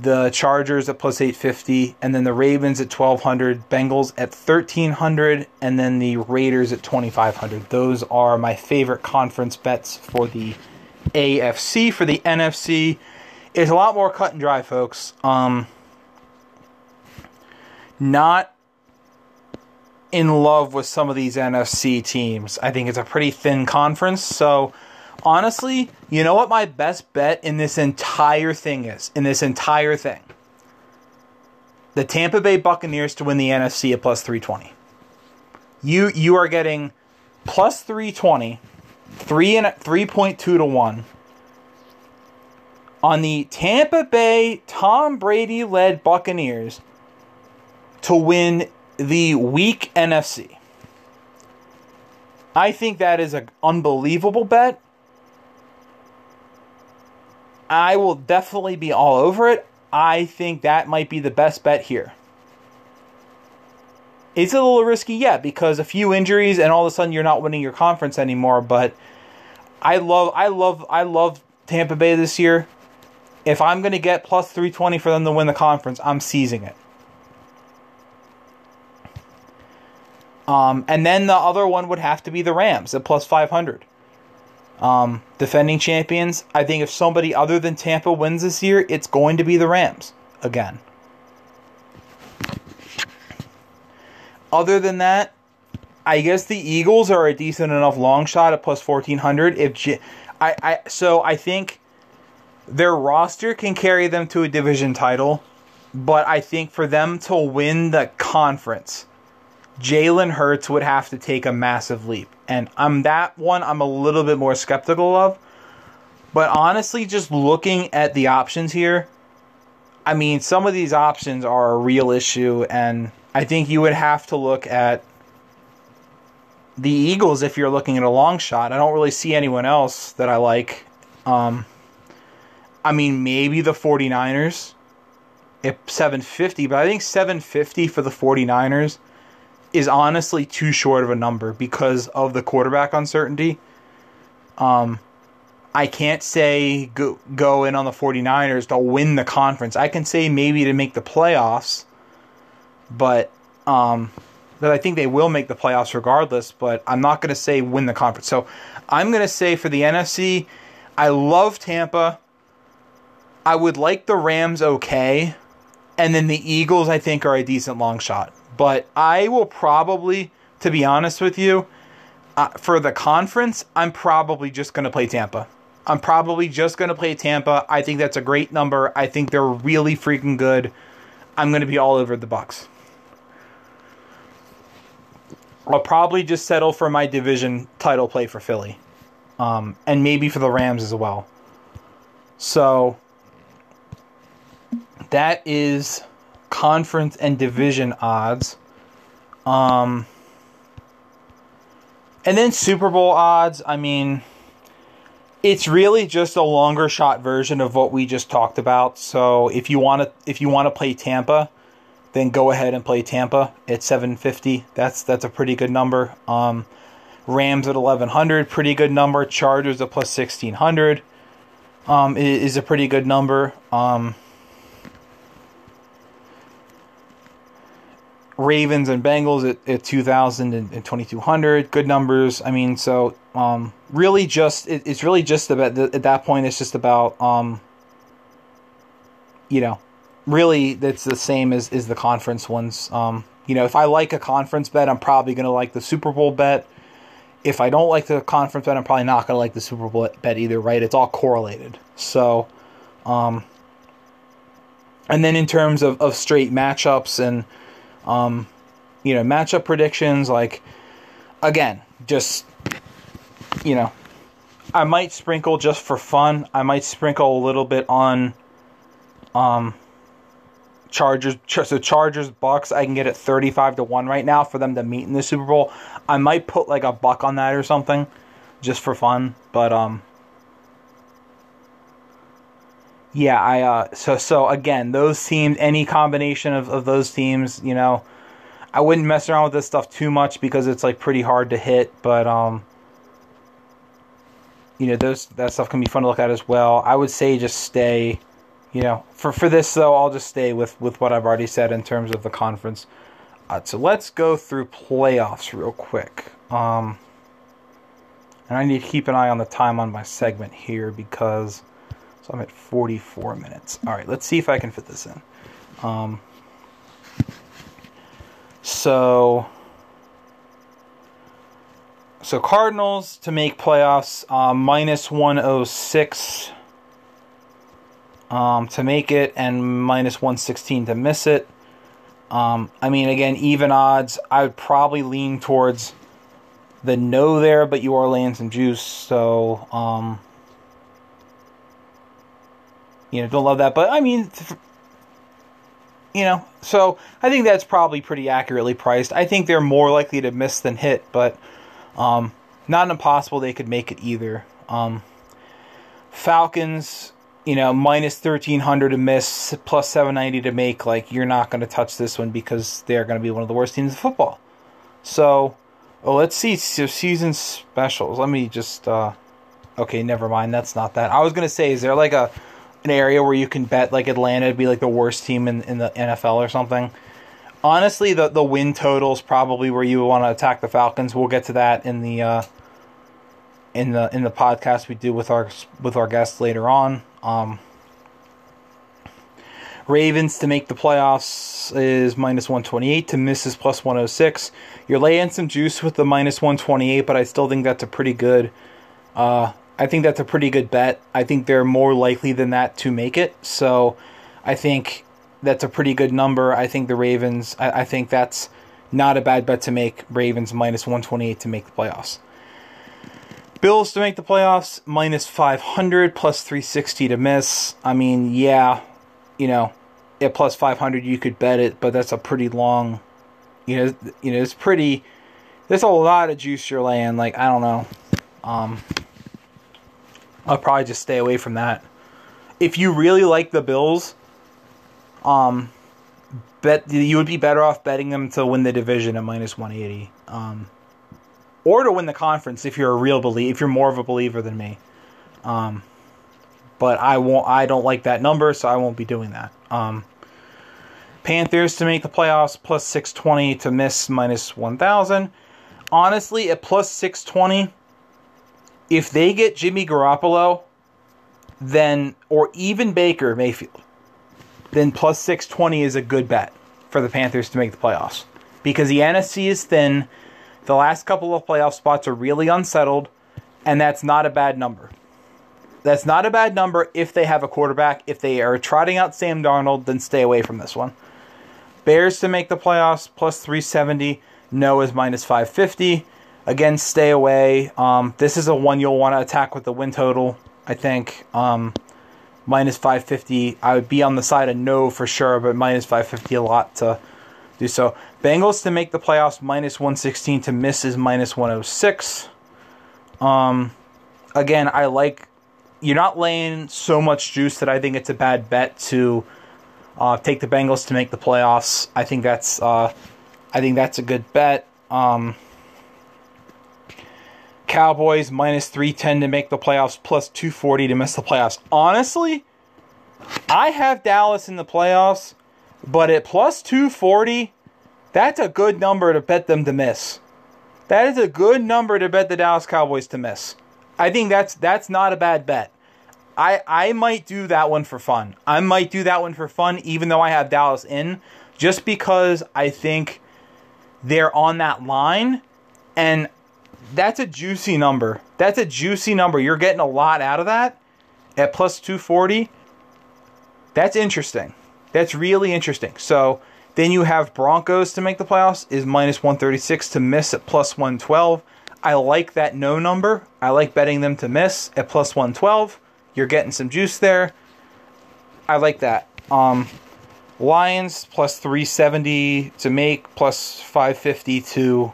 the Chargers at plus 850, and then the Ravens at 1200, Bengals at 1300, and then the Raiders at 2500. Those are my favorite conference bets for the AFC. For the NFC, it's a lot more cut and dry, folks. Um, not in love with some of these NFC teams. I think it's a pretty thin conference. So, honestly, you know what my best bet in this entire thing is? In this entire thing, the Tampa Bay Buccaneers to win the NFC at plus 320. You you are getting plus 320, 3 and 3.2 to 1 on the Tampa Bay Tom Brady led Buccaneers to win the weak NFC. I think that is an unbelievable bet. I will definitely be all over it. I think that might be the best bet here. It's a little risky, yeah, because a few injuries and all of a sudden you're not winning your conference anymore, but I love I love I love Tampa Bay this year if I'm going to get plus 320 for them to win the conference, I'm seizing it. Um, and then the other one would have to be the Rams at plus 500. Um, defending champions. I think if somebody other than Tampa wins this year, it's going to be the Rams again. Other than that, I guess the Eagles are a decent enough long shot at plus 1400. If J- I, I so I think their roster can carry them to a division title, but I think for them to win the conference, Jalen Hurts would have to take a massive leap. And I'm that one I'm a little bit more skeptical of. But honestly, just looking at the options here, I mean, some of these options are a real issue, and I think you would have to look at the Eagles if you're looking at a long shot. I don't really see anyone else that I like. Um, I mean, maybe the 49ers at 750, but I think 750 for the 49ers is honestly too short of a number because of the quarterback uncertainty. Um, I can't say go, go in on the 49ers to win the conference. I can say maybe to make the playoffs, but um, but I think they will make the playoffs regardless, but I'm not going to say win the conference. So I'm going to say for the NFC, I love Tampa. I would like the Rams okay, and then the Eagles I think are a decent long shot. But I will probably, to be honest with you, uh, for the conference, I'm probably just going to play Tampa. I'm probably just going to play Tampa. I think that's a great number. I think they're really freaking good. I'm going to be all over the Bucks. I'll probably just settle for my division title play for Philly, um, and maybe for the Rams as well. So that is conference and division odds. Um, and then Super Bowl odds, I mean, it's really just a longer shot version of what we just talked about. So if you want to if you want to play Tampa, then go ahead and play Tampa at 750. That's that's a pretty good number. Um, Rams at 1100, pretty good number. Chargers at plus 1600 um, is, a pretty good number. Um, Ravens and Bengals at, at 2,000 and, and 2,200. Good numbers. I mean, so um, really just, it, it's really just about, at that point, it's just about, um, you know, really that's the same as, as the conference ones. Um, you know, if I like a conference bet, I'm probably going to like the Super Bowl bet. If I don't like the conference bet, I'm probably not going to like the Super Bowl bet either, right? It's all correlated. So, um, and then in terms of, of straight matchups and, um, you know, matchup predictions, like, again, just, you know, I might sprinkle just for fun. I might sprinkle a little bit on, um, Chargers. So Chargers Bucks, I can get it thirty-five to one right now for them to meet in the Super Bowl. I might put like a buck on that or something, just for fun. But um, yeah, I uh, so so again, those teams, any combination of, of those teams, you know, I wouldn't mess around with this stuff too much because it's like pretty hard to hit, but um, you know, those that stuff can be fun to look at as well. I would say just stay, you know, for for this though, I'll just stay with with what I've already said in terms of the conference. Uh, so let's go through playoffs real quick. Um, and I need to keep an eye on the time on my segment here because so I'm at 44 minutes. All right, let's see if I can fit this in. Um, so, so Cardinals to make playoffs uh, minus 106 um, to make it, and minus 116 to miss it. Um, I mean, again, even odds. I would probably lean towards the no there, but you are laying some juice, so um, you know, don't love that. But I mean, you know, so I think that's probably pretty accurately priced. I think they're more likely to miss than hit, but um, not impossible they could make it either. Um, Falcons, you know, minus 1300 to miss, plus 790 to make. Like, you're not going to touch this one because they're going to be one of the worst teams in football. So, oh, let's see. So season specials. Let me just. Uh, okay, never mind. That's not that. I was going to say, is there like a an area where you can bet like Atlanta to be like the worst team in, in the NFL or something. Honestly, the the win total is probably where you want to attack the Falcons. We'll get to that in the uh, in the in the podcast we do with our with our guests later on. Um, Ravens to make the playoffs is minus 128 to miss is plus 106. You're laying some juice with the minus 128, but I still think that's a pretty good uh, I think that's a pretty good bet. I think they're more likely than that to make it. So I think that's a pretty good number. I think the Ravens, I, I think that's not a bad bet to make. Ravens minus 128 to make the playoffs. Bills to make the playoffs, minus 500, plus 360 to miss. I mean, yeah, you know, at plus 500 you could bet it, but that's a pretty long, you know, you know, it's pretty, there's a lot of juice you're laying. Like, I don't know. Um, I'll probably just stay away from that. If you really like the Bills, um, bet you would be better off betting them to win the division at minus 180, um, or to win the conference if you're a real believer. If you're more of a believer than me, um, but I won't. I don't like that number, so I won't be doing that. Um, Panthers to make the playoffs plus 620 to miss minus 1000. Honestly, at plus 620 if they get Jimmy Garoppolo, then or even Baker Mayfield, then plus 620 is a good bet for the Panthers to make the playoffs. Because the NFC is thin, the last couple of playoff spots are really unsettled, and that's not a bad number. That's not a bad number if they have a quarterback. If they are trotting out Sam Darnold, then stay away from this one. Bears to make the playoffs plus 370, no is minus 550. Again, stay away. Um, this is a one you'll want to attack with the win total. I think um, minus 550. I would be on the side of no for sure, but minus 550 a lot to do so. Bengals to make the playoffs minus 116 to miss is minus 106. Um, again, I like you're not laying so much juice that I think it's a bad bet to uh, take the Bengals to make the playoffs. I think that's uh, I think that's a good bet. Um, Cowboys minus 310 to make the playoffs, plus 240 to miss the playoffs. Honestly, I have Dallas in the playoffs, but at plus 240, That's a good number to bet them to miss. That is a good number to bet the Dallas Cowboys to miss. I think that's that's not a bad bet. I I might do that one for fun. I might do that one for fun, even though I have Dallas in, just because I think they're on that line, and that's a juicy number. That's a juicy number. You're getting a lot out of that at plus 240. That's interesting. That's really interesting. So then you have Broncos to make the playoffs is minus 136 to miss at plus 112. I like that no number. I like betting them to miss at plus 112. You're getting some juice there. I like that. Um, Lions plus 370 to make, plus 550 to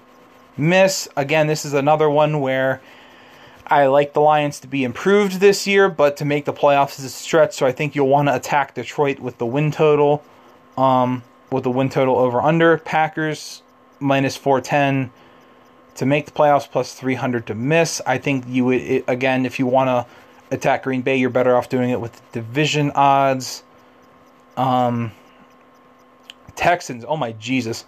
miss. Again, this is another one where I like the Lions to be improved this year, but to make the playoffs is a stretch. So I think you'll want to attack Detroit with the win total, um, with the win total over under. Packers minus 410 to make the playoffs, plus 300 to miss. I think you would, it, again, if you want to attack Green Bay, you're better off doing it with division odds. Um, Texans, oh my Jesus.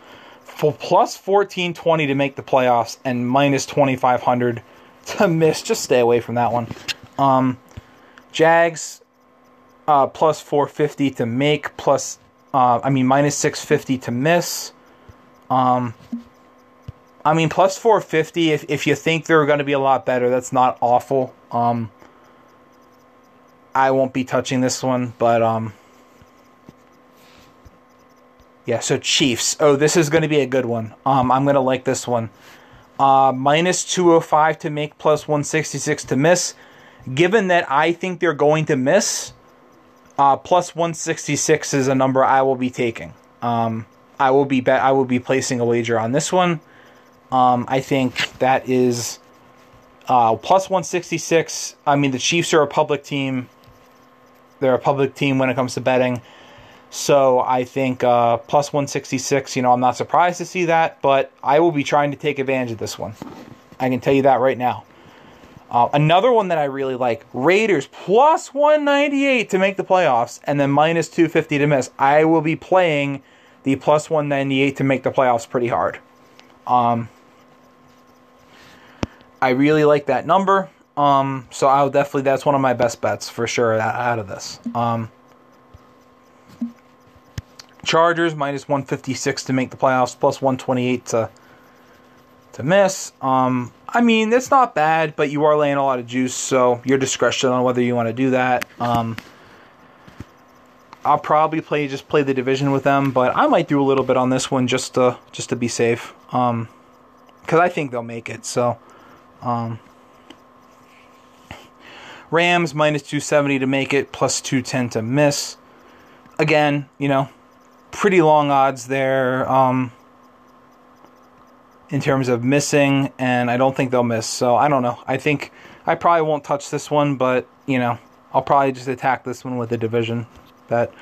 For plus 1420 to make the playoffs and minus 2500 to (laughs) miss. Just stay away from that one. Um, Jags, uh, plus 450 to make, plus, uh, I mean, minus 650 to miss. Um, I mean, plus 450, if, if you think they're going to be a lot better, that's not awful. Um, I won't be touching this one, but, um, yeah, so Chiefs. Oh, this is going to be a good one. Um, I'm going to like this one. Uh, minus 205 to make, plus 166 to miss. Given that I think they're going to miss, uh, plus 166 is a number I will be taking. Um, I will be bet. I will be placing a wager on this one. Um, I think that is uh, plus 166. I mean, the Chiefs are a public team. They're a public team when it comes to betting. So I think uh, plus 166, you know, I'm not surprised to see that, but I will be trying to take advantage of this one. I can tell you that right now. Uh, another one that I really like Raiders plus 198 to make the playoffs and then minus 250 to miss. I will be playing the plus 198 to make the playoffs pretty hard. Um, I really like that number. Um, so I'll definitely, that's one of my best bets for sure out of this. Um, Chargers minus 156 to make the playoffs, plus 128 to to miss. Um, I mean, it's not bad, but you are laying a lot of juice, so your discretion on whether you want to do that. Um, I'll probably play just play the division with them, but I might do a little bit on this one just to just to be safe. Um, because I think they'll make it. So, um, Rams minus 270 to make it, plus 210 to miss. Again, you know, pretty long odds there um, in terms of missing, and I don't think they'll miss. So I don't know. I think I probably won't touch this one, but you know, I'll probably just attack this one with the division bet.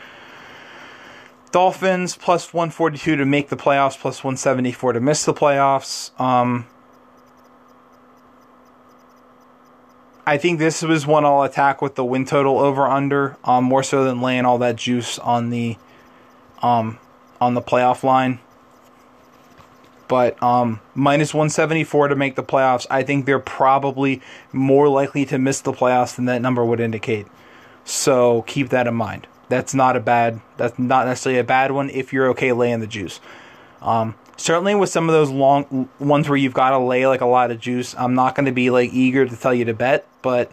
Dolphins plus 142 to make the playoffs, plus 174 to miss the playoffs. Um, I think this was one I'll attack with the win total over under, um, more so than laying all that juice on the um, on the playoff line. But um, minus 174 to make the playoffs, I think they're probably more likely to miss the playoffs than that number would indicate. So keep that in mind. That's not a bad. That's not necessarily a bad one if you're okay laying the juice. Um, certainly with some of those long ones where you've got to lay like a lot of juice, I'm not going to be like eager to tell you to bet, but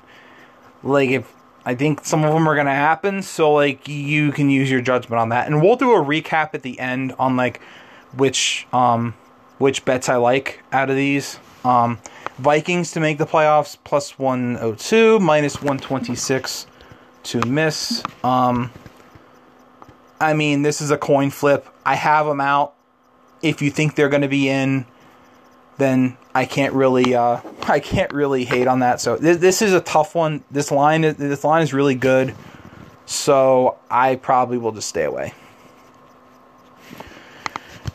like if I think some of them are going to happen. So, like, you can use your judgment on that. And we'll do a recap at the end on, like, which, um, which bets I like out of these. Um, Vikings to make the playoffs plus 102, minus 126 to miss. Um, I mean, this is a coin flip. I have them out. If you think they're going to be in, then I can't really uh, (laughs) I can't really hate on that. So this, this is a tough one. This line is this line is really good. So I probably will just stay away.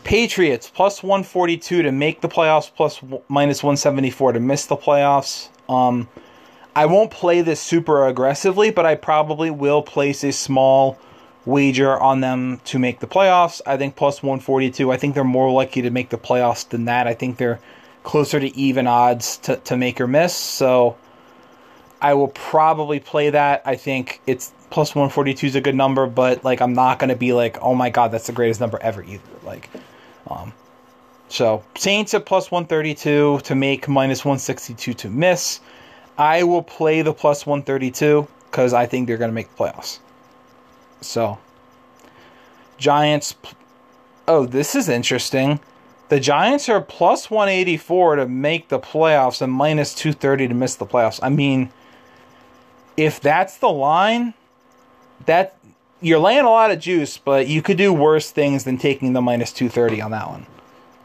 Patriots plus 142 to make the playoffs, plus minus 174 to miss the playoffs. Um, I won't play this super aggressively, but I probably will place a small wager on them to make the playoffs. I think plus 142. I think they're more likely to make the playoffs than that. I think they're closer to even odds to, to make or miss. So I will probably play that. I think it's plus 142 is a good number, but like I'm not going to be like, oh my god, that's the greatest number ever either. Like, um, so Saints at plus 132 to make, minus 162 to miss. I will play the plus 132 because I think they're going to make the playoffs. So, Giants. Oh, this is interesting. The Giants are plus 184 to make the playoffs and minus 230 to miss the playoffs. I mean, if that's the line, that you're laying a lot of juice, but you could do worse things than taking the minus 230 on that one.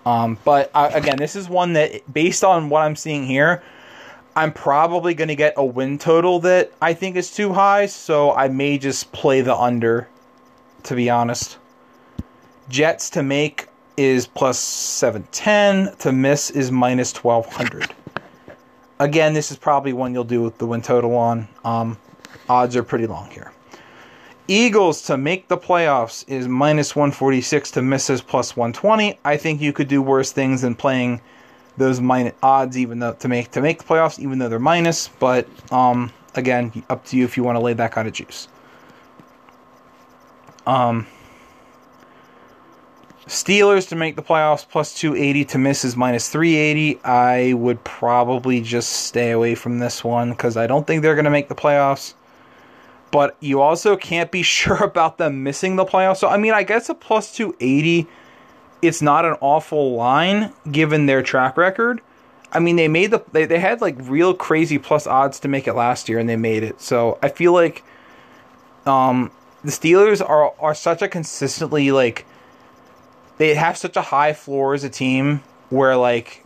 Um, but uh, again, this is one that, based on what I'm seeing here, I'm probably going to get a win total that I think is too high, so I may just play the under, to be honest. Jets to make is plus 710, to miss is minus 1200. Again, this is probably one you'll do with the win total on. Um, odds are pretty long here. Eagles to make the playoffs is minus 146 to misses plus 120. I think you could do worse things than playing those minus odds even though to make to make the playoffs even though they're minus, but um again, up to you if you want to lay that kind of juice. Um Steelers to make the playoffs plus 280 to miss is minus 380. I would probably just stay away from this one because I don't think they're going to make the playoffs but you also can't be (laughs) sure about them missing the playoffs. So I mean, I guess a plus 280 it's not an awful line given their track record. I mean, they made the they, they had like real crazy plus odds to make it last year and they made it. So I feel like um the Steelers are are such a consistently like they have such a high floor as a team where like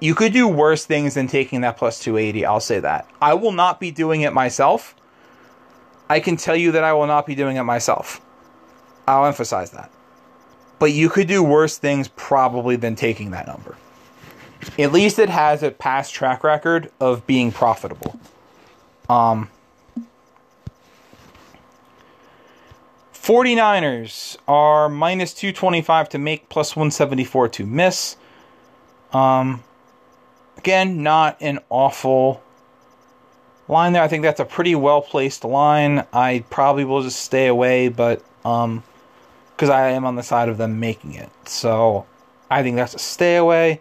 you could do worse things than taking that plus 280. I'll say that. I will not be doing it myself. I can tell you that I will not be doing it myself. I'll emphasize that. But you could do worse things probably than taking that number. At least it has a past track record of being profitable. Um, 49ers are minus 225 to make, plus 174 to miss. Um, again, not an awful line there. I think that's a pretty well placed line. I probably will just stay away, but um, because I am on the side of them making it, so I think that's a stay away.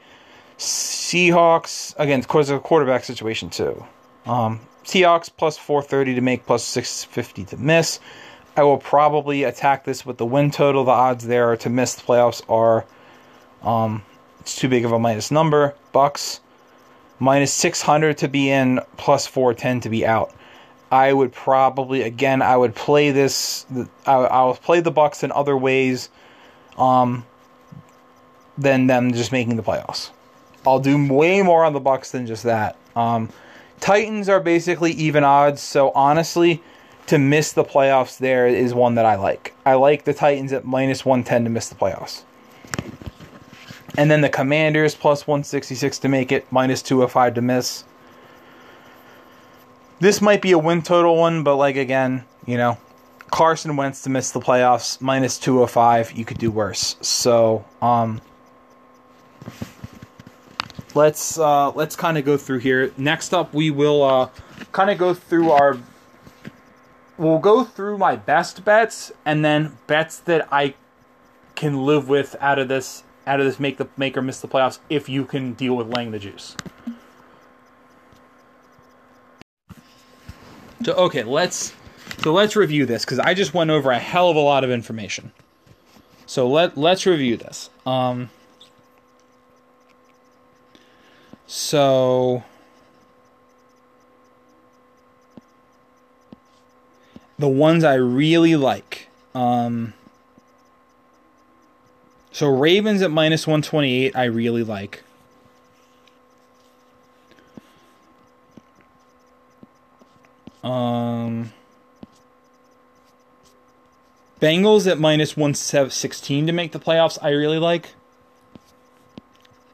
Seahawks again, of course, a quarterback situation too. Um, Seahawks plus 430 to make, plus 650 to miss. I will probably attack this with the win total. The odds there to miss the playoffs are um, it's too big of a minus number. Bucks minus 600 to be in, plus 410 to be out. I would probably again I would play this I I'll play the Bucks in other ways um than them just making the playoffs. I'll do way more on the Bucks than just that. Um Titans are basically even odds, so honestly to miss the playoffs there is one that I like. I like the Titans at minus 110 to miss the playoffs. And then the Commanders plus 166 to make it, minus 205 to miss. This might be a win total one, but like again, you know, Carson Wentz to miss the playoffs, minus 205, you could do worse. So, um let's uh let's kind of go through here. Next up we will uh kind of go through our we'll go through my best bets and then bets that I can live with out of this out of this make the make or miss the playoffs if you can deal with laying the juice. So okay, let's so let's review this because I just went over a hell of a lot of information. So let let's review this. Um, so the ones I really like. Um, so Ravens at minus 128, I really like. Um, Bengals at minus 116 to make the playoffs, I really like.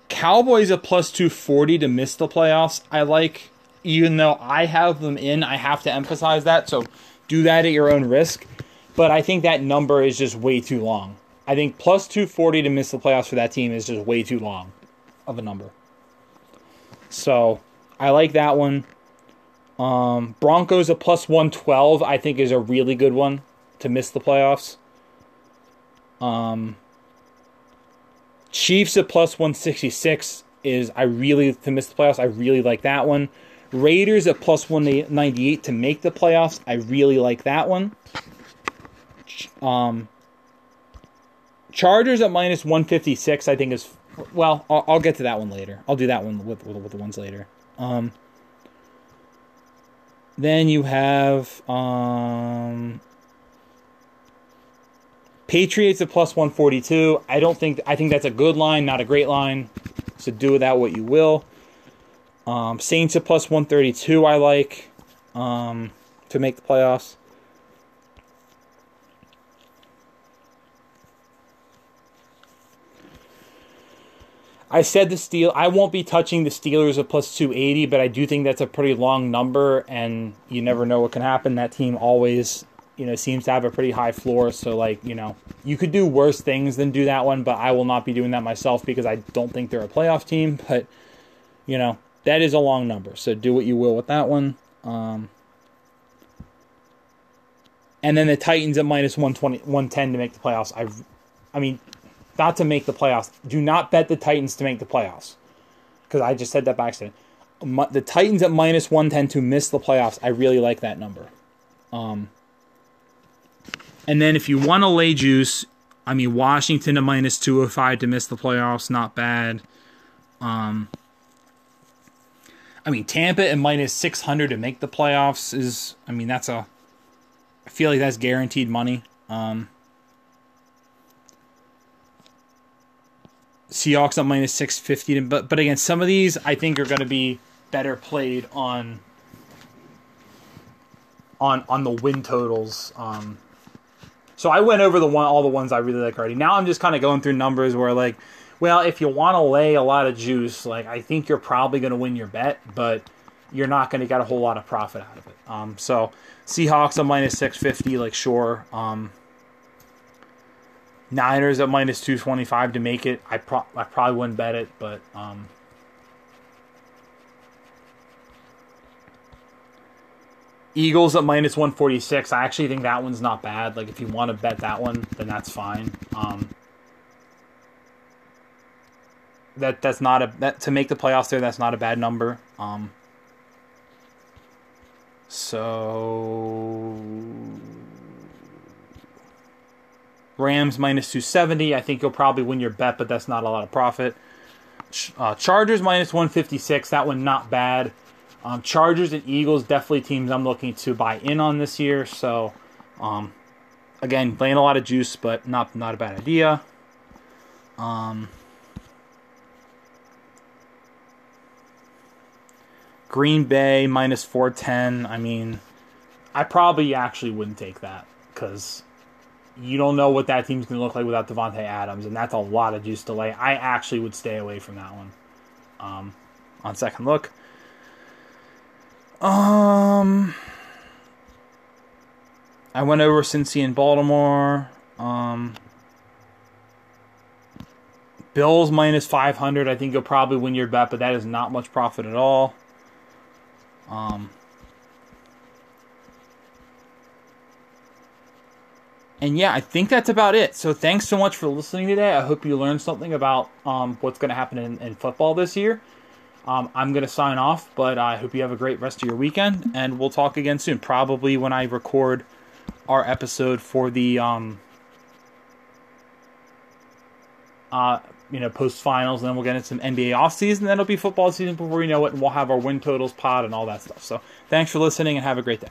Cowboys at plus 240 to miss the playoffs, I like. Even though I have them in, I have to emphasize that. So do that at your own risk. but I think that number is just way too long. I think plus 240 to miss the playoffs for that team is just way too long of a number. So I like that one. Um, Broncos a plus 112, I think, is a really good one to miss the playoffs. Um, Chiefs at plus 166 is, I really, to miss the playoffs, I really like that one. Raiders at plus 198 to make the playoffs, I really like that one. Um, Chargers at minus 156, I think is, well, I'll, I'll, get to that one later. I'll do that one with, with, with the ones later. Um, then you have um, Patriots at plus 142. I don't think I think that's a good line, not a great line. So do with that what you will. Um, Saints at plus 132. I like um, to make the playoffs. I said the Steel. I won't be touching the Steelers at plus 280, but I do think that's a pretty long number, and you never know what can happen. That team always, you know, seems to have a pretty high floor. So, like, you know, you could do worse things than do that one, but I will not be doing that myself because I don't think they're a playoff team. But, you know, that is a long number. So do what you will with that one. Um, and then the Titans at minus 120, 110 to make the playoffs. I, I mean, not to make the playoffs. Do not bet the Titans to make the playoffs. Because I just said that by accident. The Titans at minus 110 to miss the playoffs. I really like that number. Um, and then if you want to lay juice, I mean, Washington at minus 205 to miss the playoffs. Not bad. Um, I mean, Tampa at minus 600 to make the playoffs is, I mean, that's a, I feel like that's guaranteed money. Um, Seahawks at minus 650. But, but again, some of these I think are going to be better played on on on the win totals. Um, so I went over the one all the ones I really like already. Now I'm just kind of going through numbers where like, well, if you want to lay a lot of juice, like I think you're probably going to win your bet, but you're not going to get a whole lot of profit out of it. Um, so Seahawks at minus 650, like sure. Um, Niners at minus 225 to make it. I, pro- I probably wouldn't bet it, but um, Eagles at minus 146. I actually think that one's not bad. Like if you want to bet that one, then that's fine. Um, that that's not a that to make the playoffs there. That's not a bad number. Um, so Rams minus 270. I think you'll probably win your bet, but that's not a lot of profit. Uh, Chargers minus 156. That one not bad. Um, Chargers and Eagles definitely teams I'm looking to buy in on this year. So, um, again, playing a lot of juice, but not not a bad idea. Um, Green Bay minus 410. I mean, I probably actually wouldn't take that because you don't know what that team's going to look like without Davante Adams, and that's a lot of juice to lay. I actually would stay away from that one. Um, on second look, um, I went over Cincy and Baltimore. Um, Bills minus 500. I think you'll probably win your bet, but that is not much profit at all. Um, and yeah, I think that's about it. So thanks so much for listening today. I hope you learned something about um, what's going to happen in, in, football this year. Um, I'm going to sign off, but I hope you have a great rest of your weekend, and we'll talk again soon. Probably when I record our episode for the um, uh, you know post finals, and then we'll get into some NBA off season. Then it'll be football season before we know it, and we'll have our win totals pod and all that stuff. So thanks for listening, and have a great day.